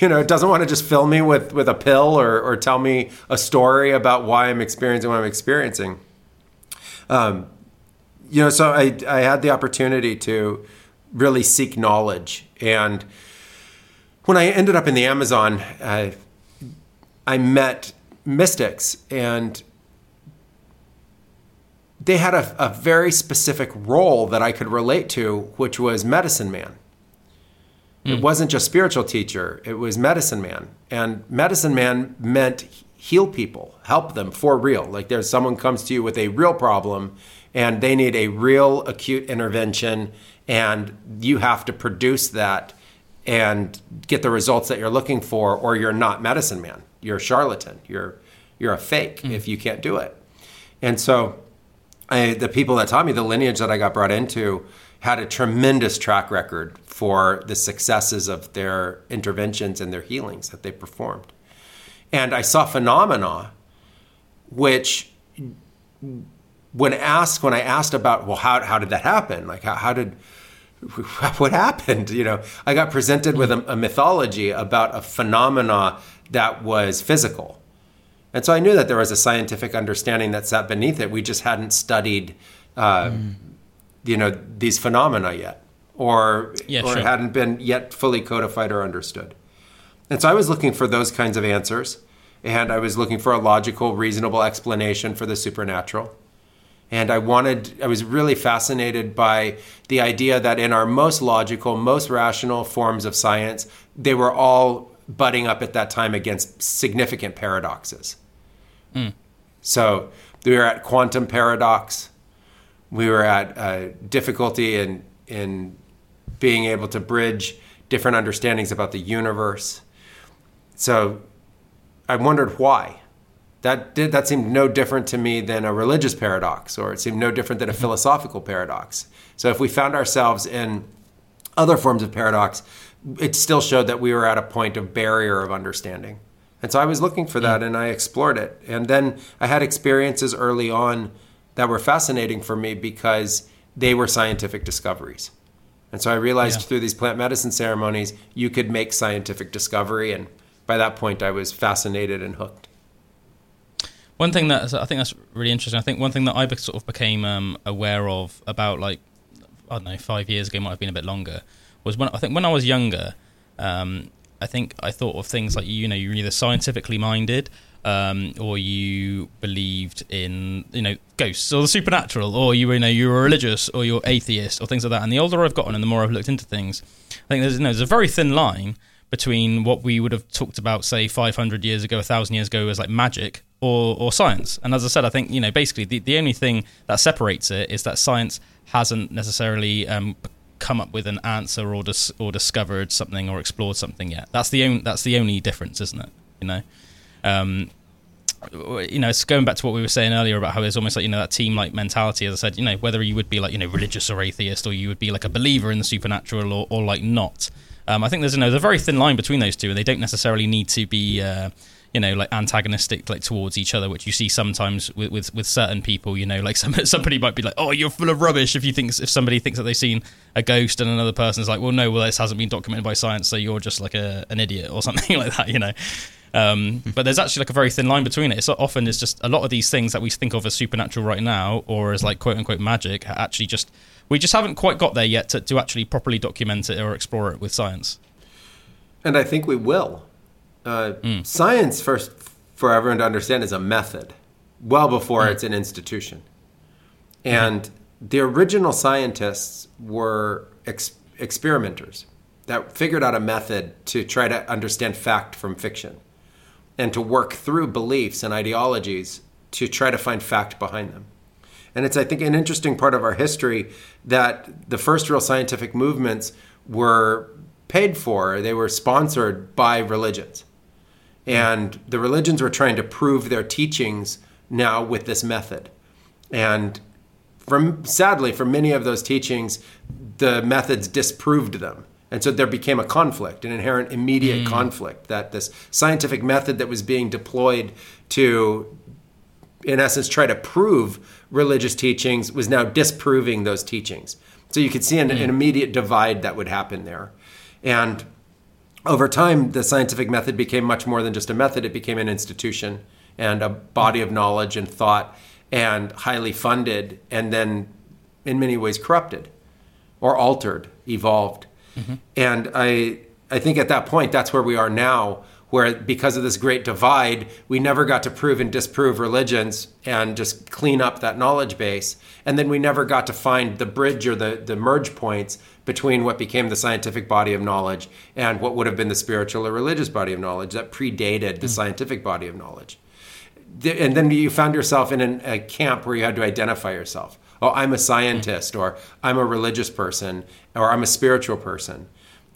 you know, it doesn't want to just fill me with with a pill or or tell me a story about why I'm experiencing what I'm experiencing. Um, you know, so I I had the opportunity to really seek knowledge. And when I ended up in the Amazon, uh, I met mystics and they had a, a, very specific role that I could relate to, which was medicine man. Mm. It hmm. wasn't just spiritual teacher, it was medicine man. And medicine man meant heal people, help them for real. Like there's someone comes to you with a real problem and they need a real acute intervention and you have to produce that and get the results that you're looking for or you're not medicine man you're a charlatan you're you're a fake mm. if you can't do it and so I, the people that taught me the lineage that i got brought into had a tremendous track record for the successes of their interventions and their healings that they performed and i saw phenomena which when asked when i asked about well how, how did that happen like how, how did what happened? You know, I got presented with a, a, mythology about a phenomena that was physical. And so I knew that there was a scientific understanding that sat beneath it. We just hadn't studied, uh, mm. you know, these phenomena yet, or yeah, or sure. hadn't been yet fully codified or understood. And so I was looking for those kinds of answers, and I was looking for a logical, reasonable explanation for the supernatural. And I wanted, I was really fascinated by the idea that in our most logical, most rational forms of science, they were all butting up at that time against significant paradoxes. Mm. So we were at quantum paradox. We were at uh, difficulty in, in being able to bridge different understandings about the universe. So I wondered why that did that seemed no different to me than a religious paradox or it seemed no different than a mm-hmm. philosophical paradox so if we found ourselves in other forms of paradox it still showed that we were at a point of barrier of understanding and so i was looking for that mm. and i explored it and then i had experiences early on that were fascinating for me because they were scientific discoveries and so i realized yeah. through these plant medicine ceremonies you could make scientific discovery and by that point i was fascinated and hooked one thing that I think that's really interesting. I think one thing that I sort of became um, aware of about like I don't know five years ago, might have been a bit longer, was when I think when I was younger. Um, I think I thought of things like you know you're either scientifically minded um, or you believed in you know ghosts or the supernatural, or you, you know you were religious or you're atheist or things like that. And the older I've gotten and the more I've looked into things, I think there's you know, there's a very thin line between what we would have talked about, say, 500 years ago, 1,000 years ago, as like magic or, or science. And as I said, I think, you know, basically the, the only thing that separates it is that science hasn't necessarily um, come up with an answer or, dis- or discovered something or explored something yet. That's the, only, that's the only difference, isn't it? You know? Um, you know, it's going back to what we were saying earlier about how it's almost like you know that team like mentality. As I said, you know, whether you would be like you know religious or atheist, or you would be like a believer in the supernatural, or, or like not. Um, I think there's you know there's a very thin line between those two, and they don't necessarily need to be uh, you know like antagonistic like towards each other which you see sometimes with with, with certain people you know like some, somebody might be like oh you're full of rubbish if you think if somebody thinks that they've seen a ghost and another person's like well no well this hasn't been documented by science so you're just like a, an idiot or something like that you know um, but there's actually like a very thin line between it. It's often it's just a lot of these things that we think of as supernatural right now, or as like quote unquote magic, actually just we just haven't quite got there yet to, to actually properly document it or explore it with science. And I think we will. Uh, mm. Science, first, for everyone to understand, is a method, well before mm. it's an institution. And mm-hmm. the original scientists were ex- experimenters that figured out a method to try to understand fact from fiction and to work through beliefs and ideologies to try to find fact behind them. And it's, I think, an interesting part of our history that the first real scientific movements were paid for, they were sponsored by religions. And the religions were trying to prove their teachings now with this method. And from sadly, for many of those teachings, the methods disproved them. And so there became a conflict, an inherent immediate mm. conflict that this scientific method that was being deployed to, in essence, try to prove religious teachings was now disproving those teachings. So you could see an, an immediate divide that would happen there. And over time, the scientific method became much more than just a method, it became an institution and a body of knowledge and thought and highly funded and then in many ways corrupted or altered, evolved. Mm-hmm. And I I think at that point that's where we are now where because of this great divide, we never got to prove and disprove religions and just clean up that knowledge base. And then we never got to find the bridge or the, the merge points between what became the scientific body of knowledge and what would have been the spiritual or religious body of knowledge that predated the mm. scientific body of knowledge. And then you found yourself in an, a camp where you had to identify yourself. Oh, I'm a scientist, or I'm a religious person, or I'm a spiritual person.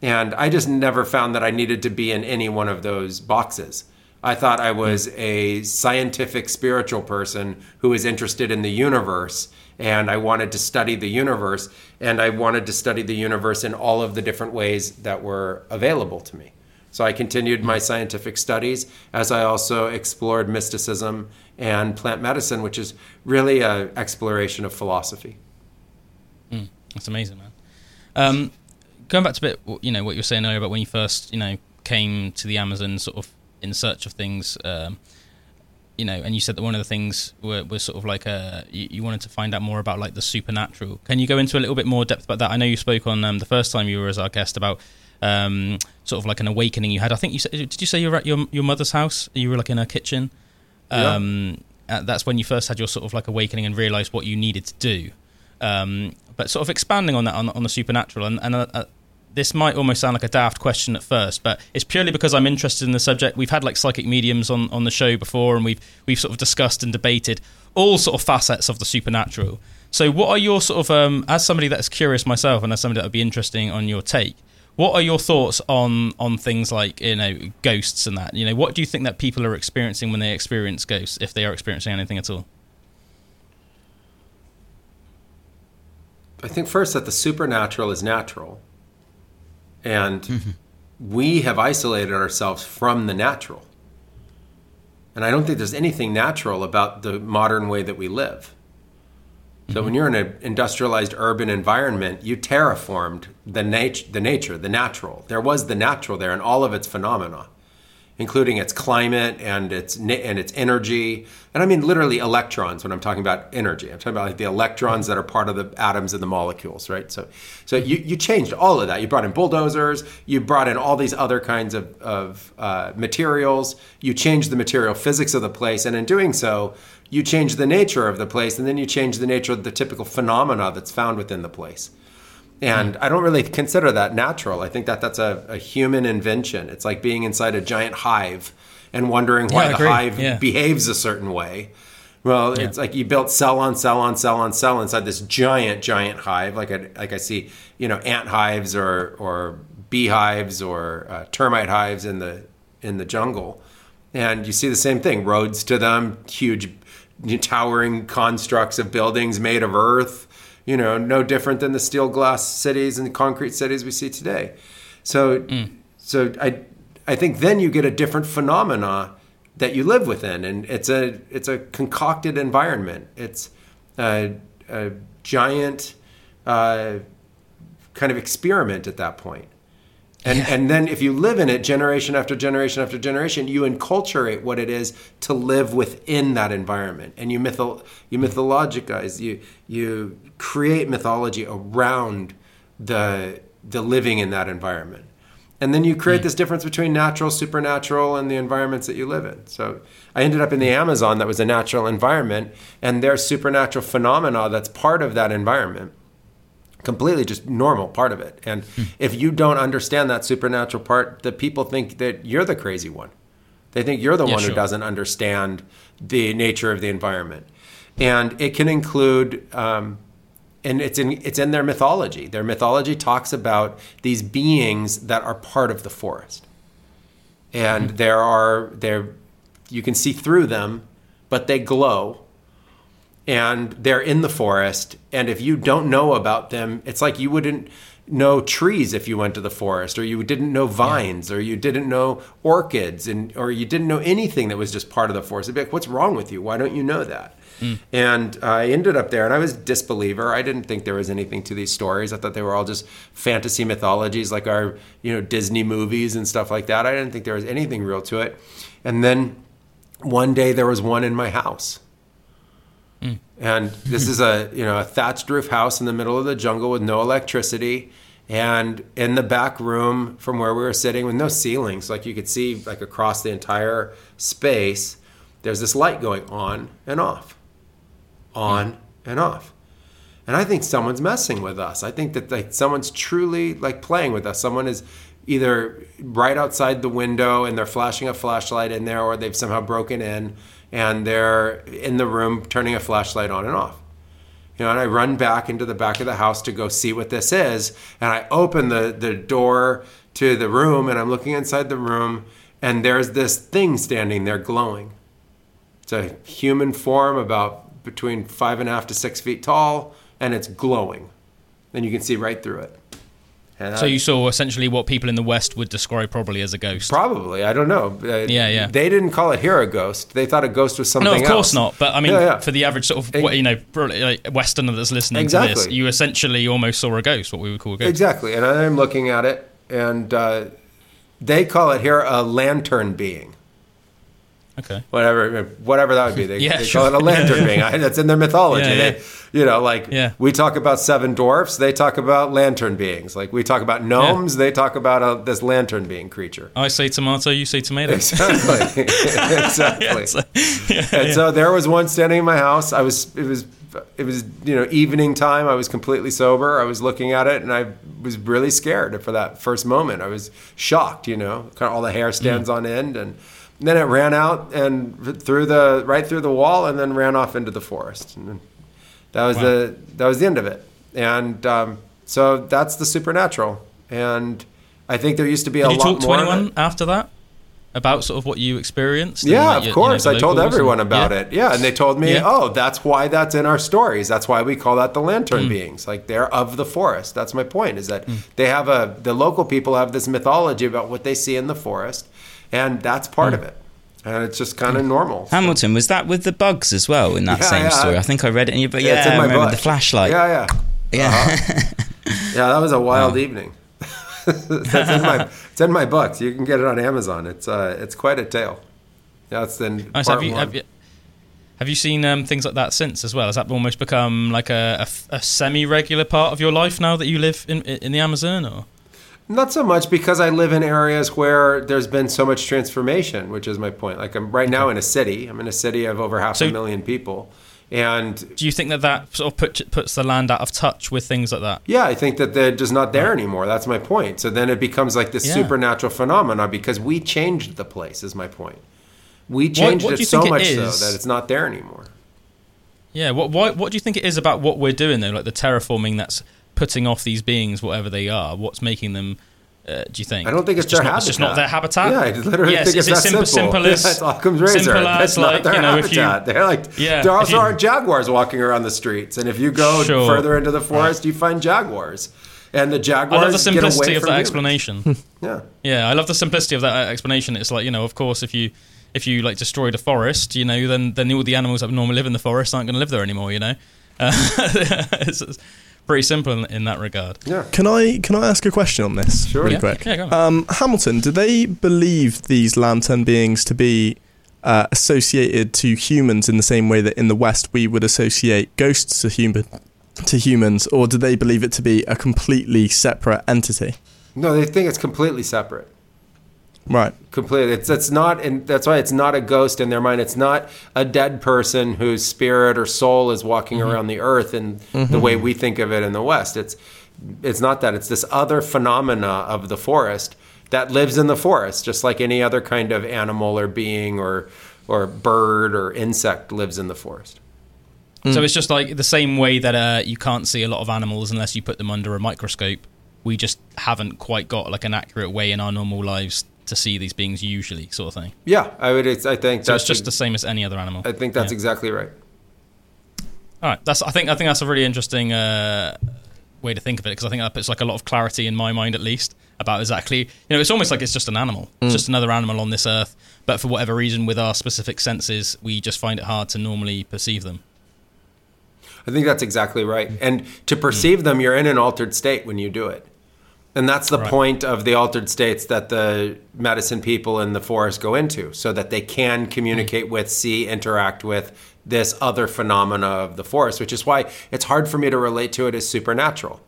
And I just never found that I needed to be in any one of those boxes. I thought I was a scientific spiritual person who was interested in the universe and I wanted to study the universe and I wanted to study the universe in all of the different ways that were available to me. So I continued my scientific studies as I also explored mysticism and plant medicine, which is really an exploration of philosophy. Mm, that's amazing, man. Um, going back to a bit, you know, what you were saying earlier about when you first, you know, came to the Amazon, sort of in search of things. Um, you know, and you said that one of the things were, was sort of like a you, you, wanted to find out more about like the supernatural. Can you go into a little bit more depth about that? I know you spoke on um, the first time you were as our guest about um, sort of like an awakening you had. I think you said, did you say you were at your your mother's house? You were like in her kitchen. Um, yeah. that's when you first had your sort of like awakening and realized what you needed to do. Um, but sort of expanding on that on, on the supernatural and, and uh, uh, this might almost sound like a daft question at first, but it's purely because I'm interested in the subject. We've had like psychic mediums on, on the show before, and we've we've sort of discussed and debated all sort of facets of the supernatural. So, what are your sort of um, as somebody that's curious myself, and as somebody that would be interesting on your take? What are your thoughts on on things like you know ghosts and that? You know, what do you think that people are experiencing when they experience ghosts, if they are experiencing anything at all? I think first that the supernatural is natural and mm-hmm. we have isolated ourselves from the natural. And I don't think there's anything natural about the modern way that we live. So mm-hmm. when you're in an industrialized urban environment, you terraformed the, nat- the nature, the natural. There was the natural there and all of its phenomena including its climate and its and its energy. And I mean literally electrons when I'm talking about energy. I'm talking about like the electrons that are part of the atoms and the molecules, right? So so you, you changed all of that. You brought in bulldozers, you brought in all these other kinds of, of uh, materials, you changed the material physics of the place, and in doing so, you change the nature of the place, and then you change the nature of the typical phenomena that's found within the place. And I don't really consider that natural. I think that that's a, a human invention. It's like being inside a giant hive and wondering why yeah, the hive yeah. behaves a certain way. Well, yeah. it's like you built cell on cell on cell on cell inside this giant, giant hive. Like I, like I see, you know, ant hives or or beehives or uh, termite hives in the in the jungle, and you see the same thing. Roads to them, huge, towering constructs of buildings made of earth you know, no different than the steel glass cities and concrete cities we see today. So, mm. so I, I think then you get a different phenomena that you live within, and it's a it's a concocted environment. It's a, a giant uh, kind of experiment at that point. And, Yeah. and then if you live in it generation after generation after generation, you enculturate what it is to live within that environment. And you mytho- you mythologize, you you create mythology around the the living in that environment. And then you create hmm. this difference between natural, supernatural, and the environments that you live in. So I ended up in the Amazon that was a natural environment, and there's supernatural phenomena that's part of that environment completely just normal part of it. And if you don't understand that supernatural part, the people think that you're the crazy one. They think you're the Yeah, one who doesn't understand the nature of the environment. And it can include, um, and it's in it's in their mythology. Their mythology talks about these beings that are part of the forest, and there are there, you can see through them, but they glow and they're in the forest and if you don't know about them it's like you wouldn't know trees if you went to the forest or you didn't know vines or you didn't know orchids and or you didn't know anything that was just part of the forest. It'd be like what's wrong with you? Why don't you know that? Mm. And i ended up there and i was a disbeliever. I didn't think there was anything to these stories. I thought they were all just fantasy mythologies like our you know disney movies and stuff like that. I didn't think there was anything real to it. And then one day there was one in my house Mm. and this is a you know a thatched roof house in the middle of the jungle with no electricity. And in the back room from where we were sitting with no ceilings like you could see like across the entire space there's this light going on and off. On mm. and off. And i think someone's messing with us. I think that like someone's truly like playing with us. Someone is either right outside the window and they're flashing a flashlight in there or they've somehow broken in and they're in the room turning a flashlight on and off you know, and I run back into the back of the house to go see what this is. And I open the, the door to the room and I'm looking inside the room and there's this thing standing there glowing. It's a human form about between five and a half to six feet tall and it's glowing. And you can see right through it. And So I- you saw essentially what people in the West would describe probably as a ghost. Probably, I don't know. Uh, Yeah, yeah. They didn't call it here a ghost. They thought a ghost was something no, of course else. not. But I mean, Yeah, yeah. for the average sort of what, you know probably, like, Westerner that's listening to this, you essentially almost saw a ghost, what we would call a ghost. Exactly. And I'm looking at it, and uh, they call it here a lantern being. Okay. Whatever, whatever that would be. They, Yeah, they sure. call it a lantern Yeah, being. I, that's in their mythology. Yeah, yeah. They, you know, like Yeah. we talk about seven dwarfs, they talk about lantern beings. Like we talk about gnomes, they talk about a, this lantern being creature. I say tomato, you say tomato. Exactly. exactly. So- yeah, And yeah. so there was one standing in my house. I was it was it was you know evening time. I was completely sober. I was looking at it and I was really scared for that first moment. I was shocked. You know, kind of all the hair stands Mm. on end, and then it ran out and through the right through the wall, and then ran off into the forest. And that was Wow. the that was the end of it. And um, so that's the supernatural. And I think there used to be a Did you lot talk to more. anyone after that about sort of what you experienced? Yeah, like, of your- you course. know, I told and- everyone about yeah. it. Yeah, and they told me, Yeah. "Oh, that's why that's in our stories. That's why we call that the lantern beings. Like they're of the forest. That's my point. Is that Hmm. they have a the local people have this mythology about what they see in the forest, and that's part Hmm. of it. And it's just kind of normal. Hamilton, was that with the bugs as well in that Yeah, same yeah. story? I think I read it in your book. Yeah, Yeah, it's in I my remember book. the flashlight. Yeah, yeah, Yeah. yeah. That was a wild evening. it's in my it's in my books. You can get it on Amazon. It's uh it's quite a tale. Yeah, That's in Nice. part Have you, one. have you have you seen um, things like that since as well? Has that almost become like a semi-regular part of your life now that you live in in the Amazon? Or Not so much because I live in areas where there's been so much transformation, which is my point. Like I'm right now in a city. I'm in a city of over half So- a million people, and do you think that that sort of put, puts the land out of touch with things like that? yeah, I think that they're just not there anymore. That's my point. So then it becomes like this Yeah. supernatural phenomena because we changed the place. Is my point. We changed what do it so think it much so that it's not there anymore. Yeah. What why, what do you think it is about what we're doing though? Like the terraforming that's putting off these beings, whatever they are. What's making them? Uh, do you think? I don't think it's, just their not, habitat. It's just not their habitat. Yeah, I literally yes, think it's that simple, simple. simple as That's Occam's razor. simple as That's like not their you know if you habitat. They're like Yeah, there also you- aren't jaguars walking around the streets, and if you go Sure. further into the forest, you find jaguars, and the jaguars. I love the simplicity of that humans. explanation. Yeah. Yeah, I love the simplicity of that uh, explanation. It's like you know, of course, if you if you like destroyed a forest, you know, then then all the animals that normally live in the forest aren't going to live there anymore. You know, uh, it's, it's pretty simple in, in, that regard. Yeah. Can I can I ask a question on this sure. really yeah. quick? Yeah, um, Hamilton, do they believe these lantern beings to be uh, associated to humans in the same way that in the West we would associate ghosts to human to humans, or do they believe it to be a completely separate entity? No, they think it's completely separate. Right. Completely. It's it's not and that's why it's not a ghost in their mind. It's not a dead person whose spirit or soul is walking mm-hmm. around the earth in mm-hmm. the way we think of it in the West. It's it's not that. It's this other phenomena of the forest that lives in the forest, just like any other kind of animal or being or or bird or insect lives in the forest. So it's just like the same way that uh, you can't see a lot of animals unless you put them under a microscope. We just haven't quite got like an accurate way in our normal lives to see these beings usually, sort of thing. Yeah, I would. I think so. That's it's just the same as any other animal. I think that's yeah. exactly right. All right, that's. I think. I think that's a really interesting uh, way to think of it because I think that puts like a lot of clarity in my mind, at least, about exactly. You know, it's almost like it's just an animal, mm. just another animal on this earth. But for whatever reason, with our specific senses, we just find it hard to normally perceive them. I think that's exactly right. And to perceive mm. them, you're in an altered state when you do it. And that's the right. point of the altered states that the medicine people in the forest go into, so that they can communicate mm. with, see, interact with this other phenomena of the forest, which is why it's hard for me to relate to it as supernatural.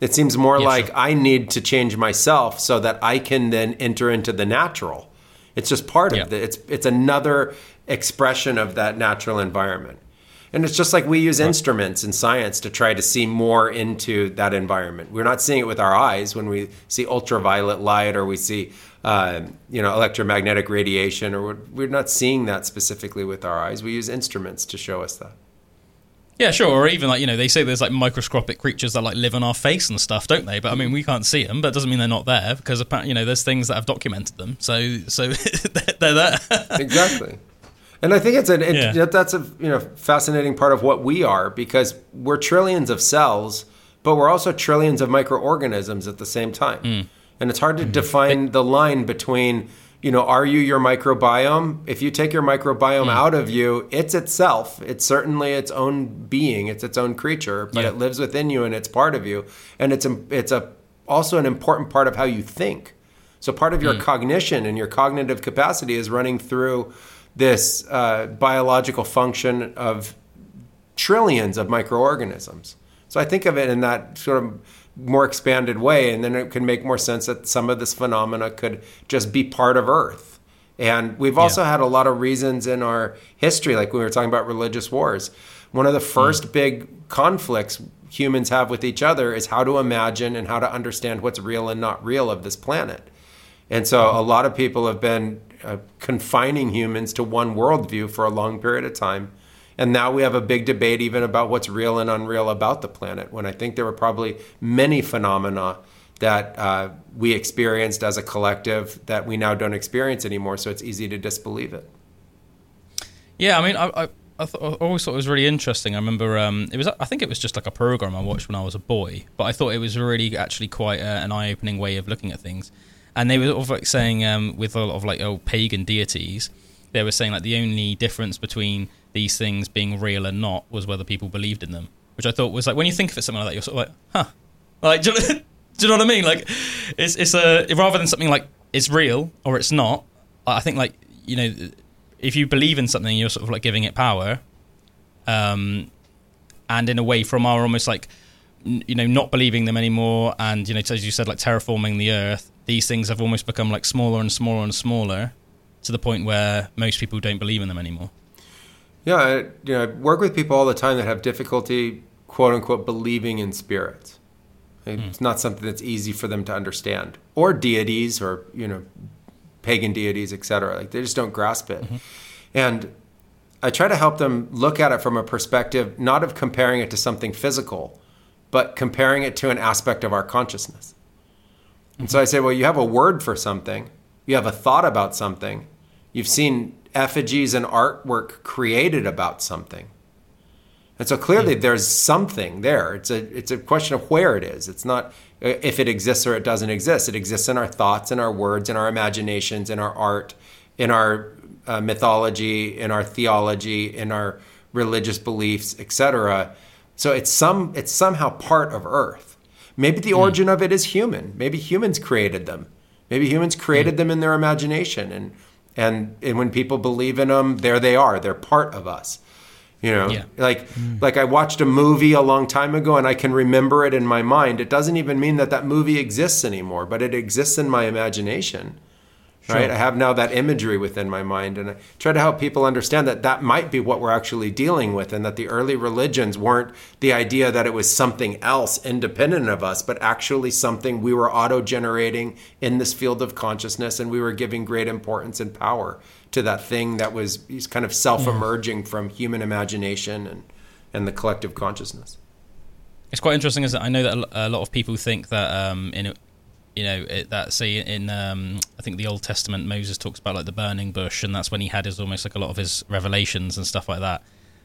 It seems more yeah, like sure. I need to change myself so that I can then enter into the natural. It's just part yeah. of it. It's it's another expression of that natural environment. And it's just like we use instruments in science to try to see more into that environment. We're not seeing it with our eyes when we see ultraviolet light or we see, uh, you know, electromagnetic radiation, or we're, not seeing that specifically with our eyes. We use instruments to show us that. Yeah, sure. Or even like you know, they say there's like microscopic creatures that like live on our face and stuff, don't they? But I mean, we can't see them. But it doesn't mean they're not there because you know, there's things that have documented them. So so they're there. exactly. And I think it's an it, yeah. that's a you know fascinating part of what we are because we're trillions of cells, but we're also trillions of microorganisms at the same time. Mm. And it's hard to mm-hmm. define the line between you know are you your microbiome? If you take your microbiome mm. out of you, it's itself. It's certainly its own being. It's its own creature, but yeah. it lives within you and it's part of you. And it's a, it's a also an important part of how you think. So part of your mm. cognition and your cognitive capacity is running through this uh, biological function of trillions of microorganisms. So I think of it in that sort of more expanded way, and then it can make more sense that some of this phenomena could just be part of Earth. And we've also yeah. had a lot of reasons in our history, like we were talking about religious wars. One of the first mm. big conflicts humans have with each other is how to imagine and how to understand what's real and not real of this planet. And so a lot of people have been uh, confining humans to one worldview for a long period of time. And now we have a big debate even about what's real and unreal about the planet, when I think there were probably many phenomena that uh, we experienced as a collective that we now don't experience anymore. So it's easy to disbelieve it. Yeah, I mean, I, I, I, th- I always thought it was really interesting. I remember um, it was, I think it was just like a program I watched when I was a boy, but I thought it was really actually quite uh, an eye-opening way of looking at things and they were sort of like saying um, with a lot of like old pagan deities, they were saying like the only difference between these things being real and not was whether people believed in them, which I thought was like when you think of it something like that, you're sort of like, huh, like do you, know, do you know what I mean? Like it's it's a rather than something like it's real or it's not. I think like you know if you believe in something, you're sort of like giving it power, um, and in a way from our almost like you know not believing them anymore and you know as you said like terraforming the earth these things have almost become like smaller and smaller and smaller to the point where most people don't believe in them anymore. Yeah, I, you know, I work with people all the time that have difficulty, quote unquote, believing in spirits. It's mm. not something that's easy for them to understand, or deities, or you know, pagan deities, etc. Like they just don't grasp it, mm-hmm. and I try to help them look at it from a perspective not of comparing it to something physical, but comparing it to an aspect of our consciousness. And so I say, well, you have a word for something, you have a thought about something, you've seen effigies and artwork created about something. And so clearly mm. there's something there. It's a it's a question of where it is. It's not uh, if it exists or it doesn't exist. It exists in our thoughts, in our words, in our imaginations, in our art, in our uh, mythology, in our theology, in our religious beliefs, etc. So it's some it's somehow part of Earth. Maybe the hmm. origin of it is human. Maybe humans created them. Maybe humans created hmm. them in their imagination, and and and when people believe in them, there they are. They're part of us. You know, Yeah. like hmm. like I watched a movie a long time ago and I can remember it in my mind. It doesn't even mean that that movie exists anymore, but it exists in my imagination. Right? I have now that imagery within my mind and I try to help people understand that that might be what we're actually dealing with and that the early religions weren't the idea that it was something else independent of us, but actually something we were auto-generating in this field of consciousness and we were giving great importance and power to that thing that was kind of self-emerging from human imagination and and the collective consciousness. It's quite interesting, is that I know that a lot of people think that um, in you know it, that say in um, I think the Old Testament Moses talks about like the burning bush, and that's when he had his almost like a lot of his revelations and stuff like that.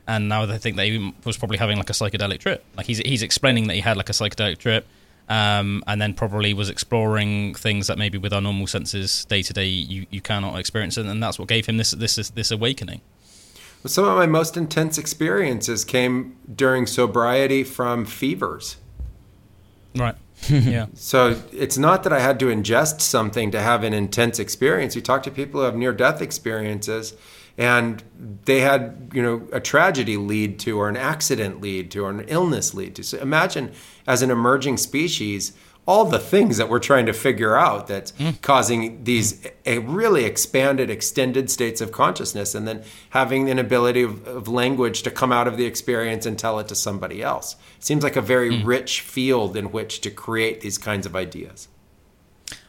And now they think that he was probably having like a psychedelic trip. Like he's he's explaining that he had like a psychedelic trip, um, and then probably was exploring things that maybe with our normal senses day to day you you cannot experience, and, and that's what gave him this this this awakening. well, Some of my most intense experiences came during sobriety from fevers. Right. yeah. So it's not that I had to ingest something to have an intense experience. You talk to people who have near death experiences and they had, you know, a tragedy lead to or an accident lead to or an illness lead to. So imagine as an emerging species all the things that we're trying to figure out that's causing these a really expanded extended states of consciousness and then having an ability of, of language to come out of the experience and tell it to somebody else seems like a very rich field in which to create these kinds of ideas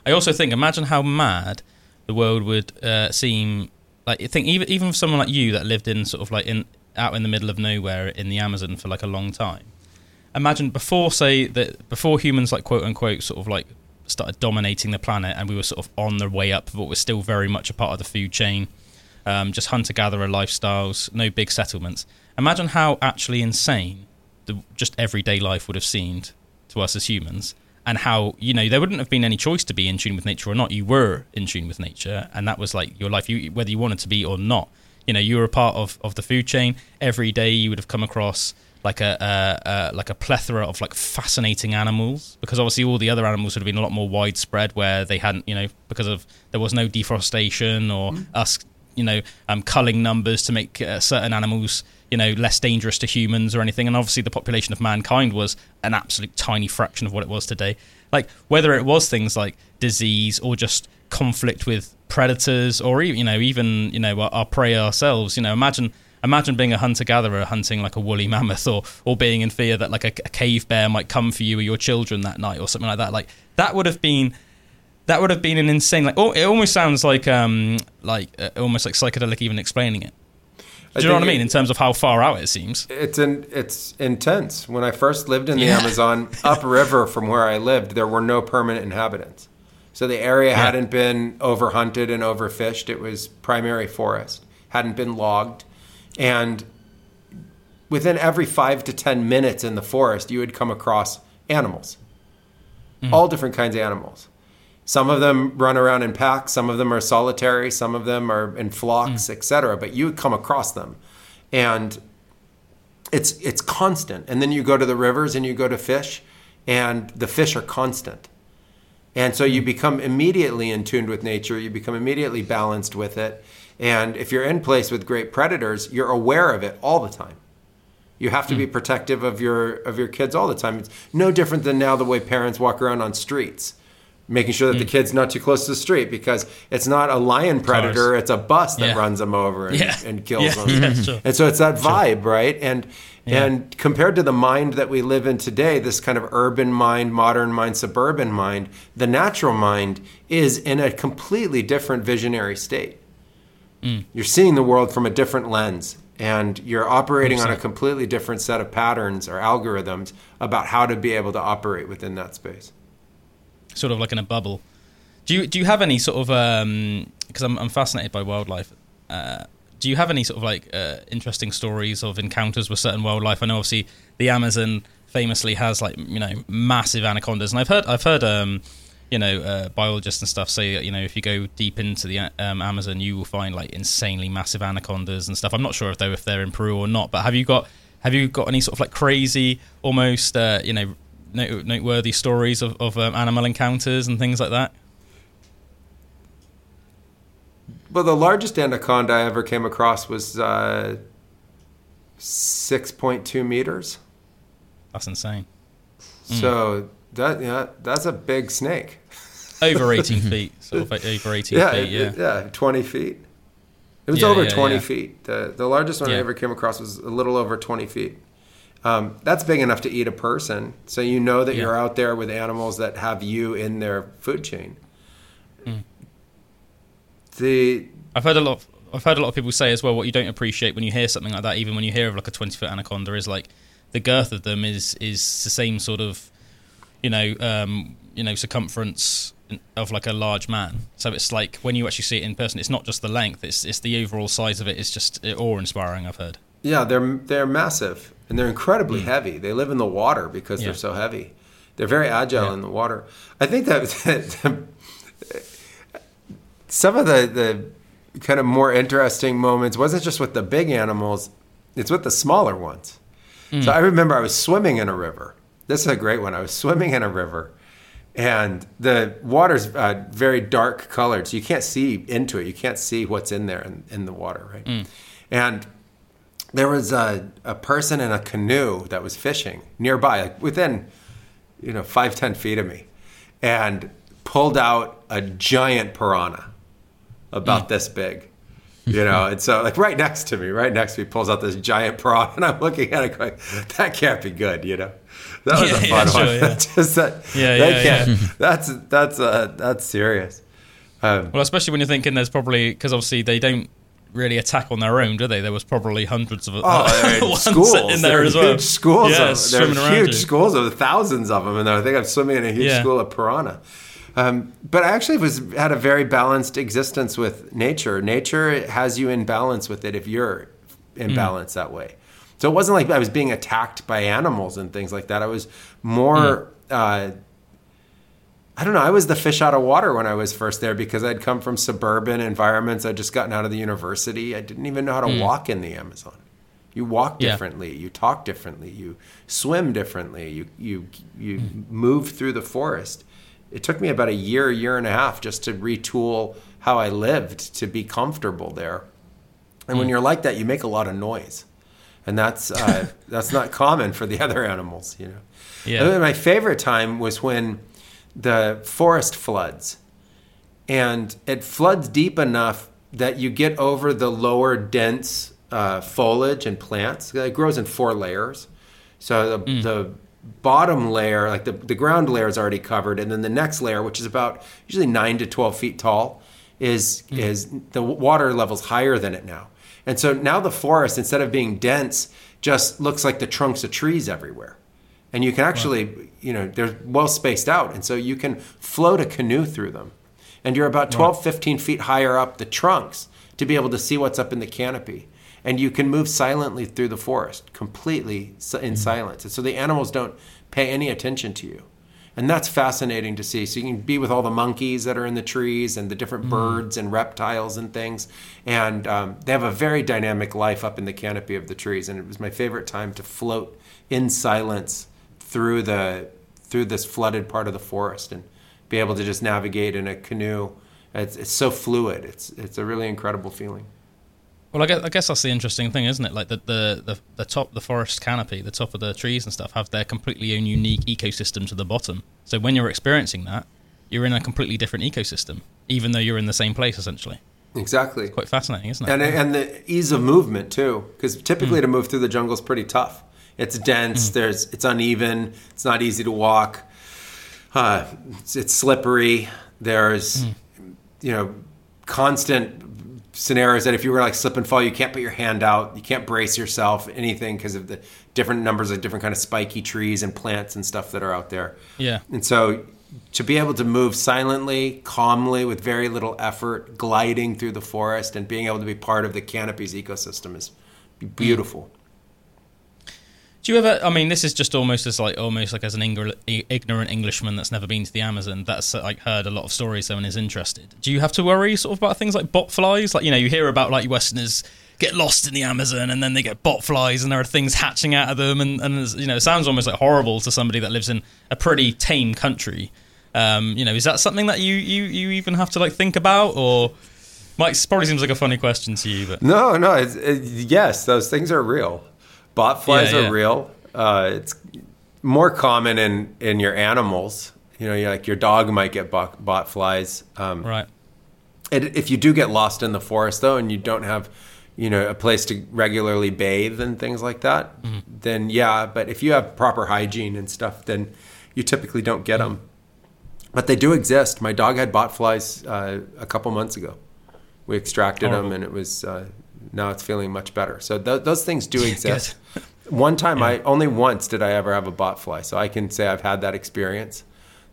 I also think, imagine how mad the world would uh, seem. Like, I think even even for someone like you that lived in sort of like in out in the middle of nowhere in the Amazon for like a long time. Imagine before, say that before humans like quote unquote sort of like started dominating the planet, and we were sort of on the way up, but we're still very much a part of the food chain. Um, just hunter gatherer lifestyles, no big settlements. Imagine how actually insane the just everyday life would have seemed to us as humans and how you know there wouldn't have been any choice to be in tune with nature or not you were in tune with nature and that was like your life you whether you wanted to be or not you know you were a part of, of the food chain every day you would have come across like a uh, uh, like a plethora of like fascinating animals because obviously all the other animals would have been a lot more widespread where they hadn't you know because of there was no deforestation or us you know um, culling numbers to make uh, certain animals you know less dangerous to humans or anything. And obviously the population of mankind was an absolute tiny fraction of what it was today. Like whether it was things like disease or just conflict with predators or even you know even you know our, our prey ourselves you know imagine imagine being a hunter gatherer hunting like a woolly mammoth or or being in fear that like a, a cave bear might come for you or your children that night or something like that like that would have been that would have been an insane like oh it almost sounds like um like uh, almost like psychedelic even explaining it do you know what I mean in terms of how far out it seems It's in, it's intense. When I first lived in the Yeah. Amazon, upriver from where I lived, there were no permanent inhabitants. So the area Yeah. hadn't been overhunted and overfished. It was primary forest, hadn't been logged, and within every five to ten minutes in the forest, you would come across animals, hmm. all different kinds of animals. Some of them run around in packs, some of them are solitary, some of them are in flocks, hmm. etc. But you would come across them, and it's it's constant. And then you go to the rivers and you go to fish, and the fish are constant. And so you hmm. become immediately in tune with nature. You become immediately balanced with it. And if you're in place with great predators, you're aware of it all the time. You have to be hmm. protective of your of your kids all the time. It's no different than now the way parents walk around on streets, making sure that the hmm. kid's not too close to the street because it's not a lion predator, it's a bus that Yeah. runs them over and, Yeah. and kills Yeah. them. Yeah, hmm. sure. And so it's that vibe, right? And and compared to the mind that we live in today, this kind of urban mind, modern mind, suburban mind, the natural mind is in a completely different visionary state. Mm. You're seeing the world from a different lens and you're operating on a completely different set of patterns or algorithms about how to be able to operate within that space. sort of like in a bubble. Do you do you have any sort of because I'm I'm fascinated by wildlife. Uh, do you have any sort of like uh, interesting stories of encounters with certain wildlife? I know obviously the Amazon famously has like you know massive anacondas, and I've heard I've heard um, you know uh, biologists and stuff say that you know if you go deep into the um, Amazon, you will find like insanely massive anacondas and stuff. I'm not sure if they're if they're in Peru or not, but have you got have you got any sort of like crazy, almost uh, you know note- noteworthy stories of, of um, animal encounters and things like that? Well, the largest anaconda I ever came across was uh, 6.2 meters. That's insane. So that yeah, that's a big snake. Over 18 feet, sort of over 18 Yeah, feet. Yeah. yeah, 20 feet. It was Yeah, over yeah, 20 yeah. feet. The, the largest one I ever came across was a little over 20 feet. Um, that's big enough to eat a person. So you know that you're out there with animals that have you in their food chain. Hmm. The I've heard a lot. Of, I've heard a lot of people say as well. What you don't appreciate when you hear something like that, even when you hear of like a twenty foot anaconda, is like the girth of them is is the same sort of, you know, um, you know, circumference of like a large man. So it's like when you actually see it in person, it's not just the length; it's it's the overall size of it. It's just awe inspiring. I've heard. Yeah, they're they're massive and they're incredibly mm. heavy. They live in the water because. Yeah. they're so heavy. They're very agile Yeah. in the water. I think that some of the the kind of more interesting moments wasn't just with the big animals; it's with the smaller ones. So mm. I remember I was swimming in a river. This is a great one. I was swimming in a river, and the water's uh, very dark colored, so you can't see into it. You can't see what's in there in, in the water, right? And there was a, a person in a canoe that was fishing nearby, like within, you know, five, ten feet of me, and pulled out a giant piranha about this big. You know, and so like right next to me, right next to me, pulls out this giant piranha, and I'm looking at it going, "That can't be good," you know. That was Yeah, a yeah, fun sure, one. yeah. Just that, Yeah, they yeah, can't. That's that's uh, that's serious. Um, Well, especially when you're thinking there's probably because obviously they don't really attack on their own, do they? There was probably hundreds of Oh, ones schools in There there as well. Huge schools. yeah, of, there are huge you. schools of thousands of them, and I think I'm swimming in a huge Yeah. school of piranha. Um, but I actually was had a very balanced existence with nature. Nature has you in balance with it if you're in Mm. balance that way. So it wasn't like I was being attacked by animals and things like that. I was more. Mm. Uh, I don't know. I was the fish out of water when I was first there because I'd come from suburban environments. I'd just gotten out of the university. I didn't even know how to walk in the Amazon. You walk Mm. Yeah. differently. You talk differently. You swim differently. You you you Mm. move through the forest. It took me about a year, year and a half just to retool how I lived to be comfortable there. And Mm. when you're like that, you make a lot of noise, and that's uh, that's not common for the other animals. You know. Yeah. And my favorite time was when the forest floods. And it floods deep enough that you get over the lower dense uh, foliage and plants. It grows in four layers. So the, the bottom layer, like the, the ground layer, is already covered. And then the next layer, which is about usually 9 to 12 feet tall, is, is the water level's higher than it now. And so now the forest, instead of being dense, just looks like the trunks of trees everywhere. And you can actually you know they're well spaced out. And so you can float a canoe through them. And you're about 12 15 feet higher up the trunks to be able to see what's up in the canopy. And you can move silently through the forest completely in mm. silence. And so the animals don't pay any attention to you and that's fascinating to see so you can be with all the monkeys that are in the trees and the different birds and reptiles and things and um, they have a very dynamic life up in the canopy of the trees and it was my favorite time to float in silence through the through this flooded part of the forest and be able to just navigate in a canoe. It's, it's so fluid. It's it's a really incredible feeling. Well, I guess, I guess that's the interesting thing, isn't it? Like the, the, the, the top, the forest canopy, the top of the trees and stuff have their completely own unique ecosystem to the bottom. So when you're experiencing that, you're in a completely different ecosystem, even though you're in the same place essentially. Exactly. Quite fascinating, isn't it? And and the ease of movement too, because typically hmm. to move through the jungle is pretty tough. It's dense. Hmm. There's it's uneven. It's not easy to walk. Uh, it's, it's slippery. There's hmm. you know constant scenarios that if you were like slip and fall, you can't put your hand out. You can't brace yourself. Anything because of the different numbers of different kind of spiky trees and plants and stuff that are out there. yeah. And so to be able to move silently, calmly, with very little effort, gliding through the forest and being able to be part of the canopy's ecosystem is mm. beautiful. Do you ever? I mean, this is just almost as like almost like as an ignorant Englishman that's never been to the Amazon that's like heard a lot of stories and is interested. Do you have to worry sort of about things like bot flies? Like you know, you hear about like Westerners get lost in the Amazon and then they get bot flies and there are things hatching out of them and and you know, it sounds almost like horrible to somebody that lives in a pretty tame country. Um, you know, is that something that you you you even have to like think about or? Mike, probably seems like a funny question to you, but no, no, it, yes, those things are real. Bot flies yeah, yeah. are real. Uh, it's more common in in your animals. You know, like your dog might get bot, bot flies. Um, right. And if you do get lost in the forest though, and you don't have, you know, a place to regularly bathe and things like that, mm-hmm. then yeah. But if you have proper hygiene and stuff, then you typically don't get mm-hmm. them. But they do exist. My dog had bot flies uh, a couple months ago. We extracted oh. them, and it was uh, now it's feeling much better. So th- those things do exist. One time, yeah. I only once did I ever have a bot fly, so I can say I've had that experience.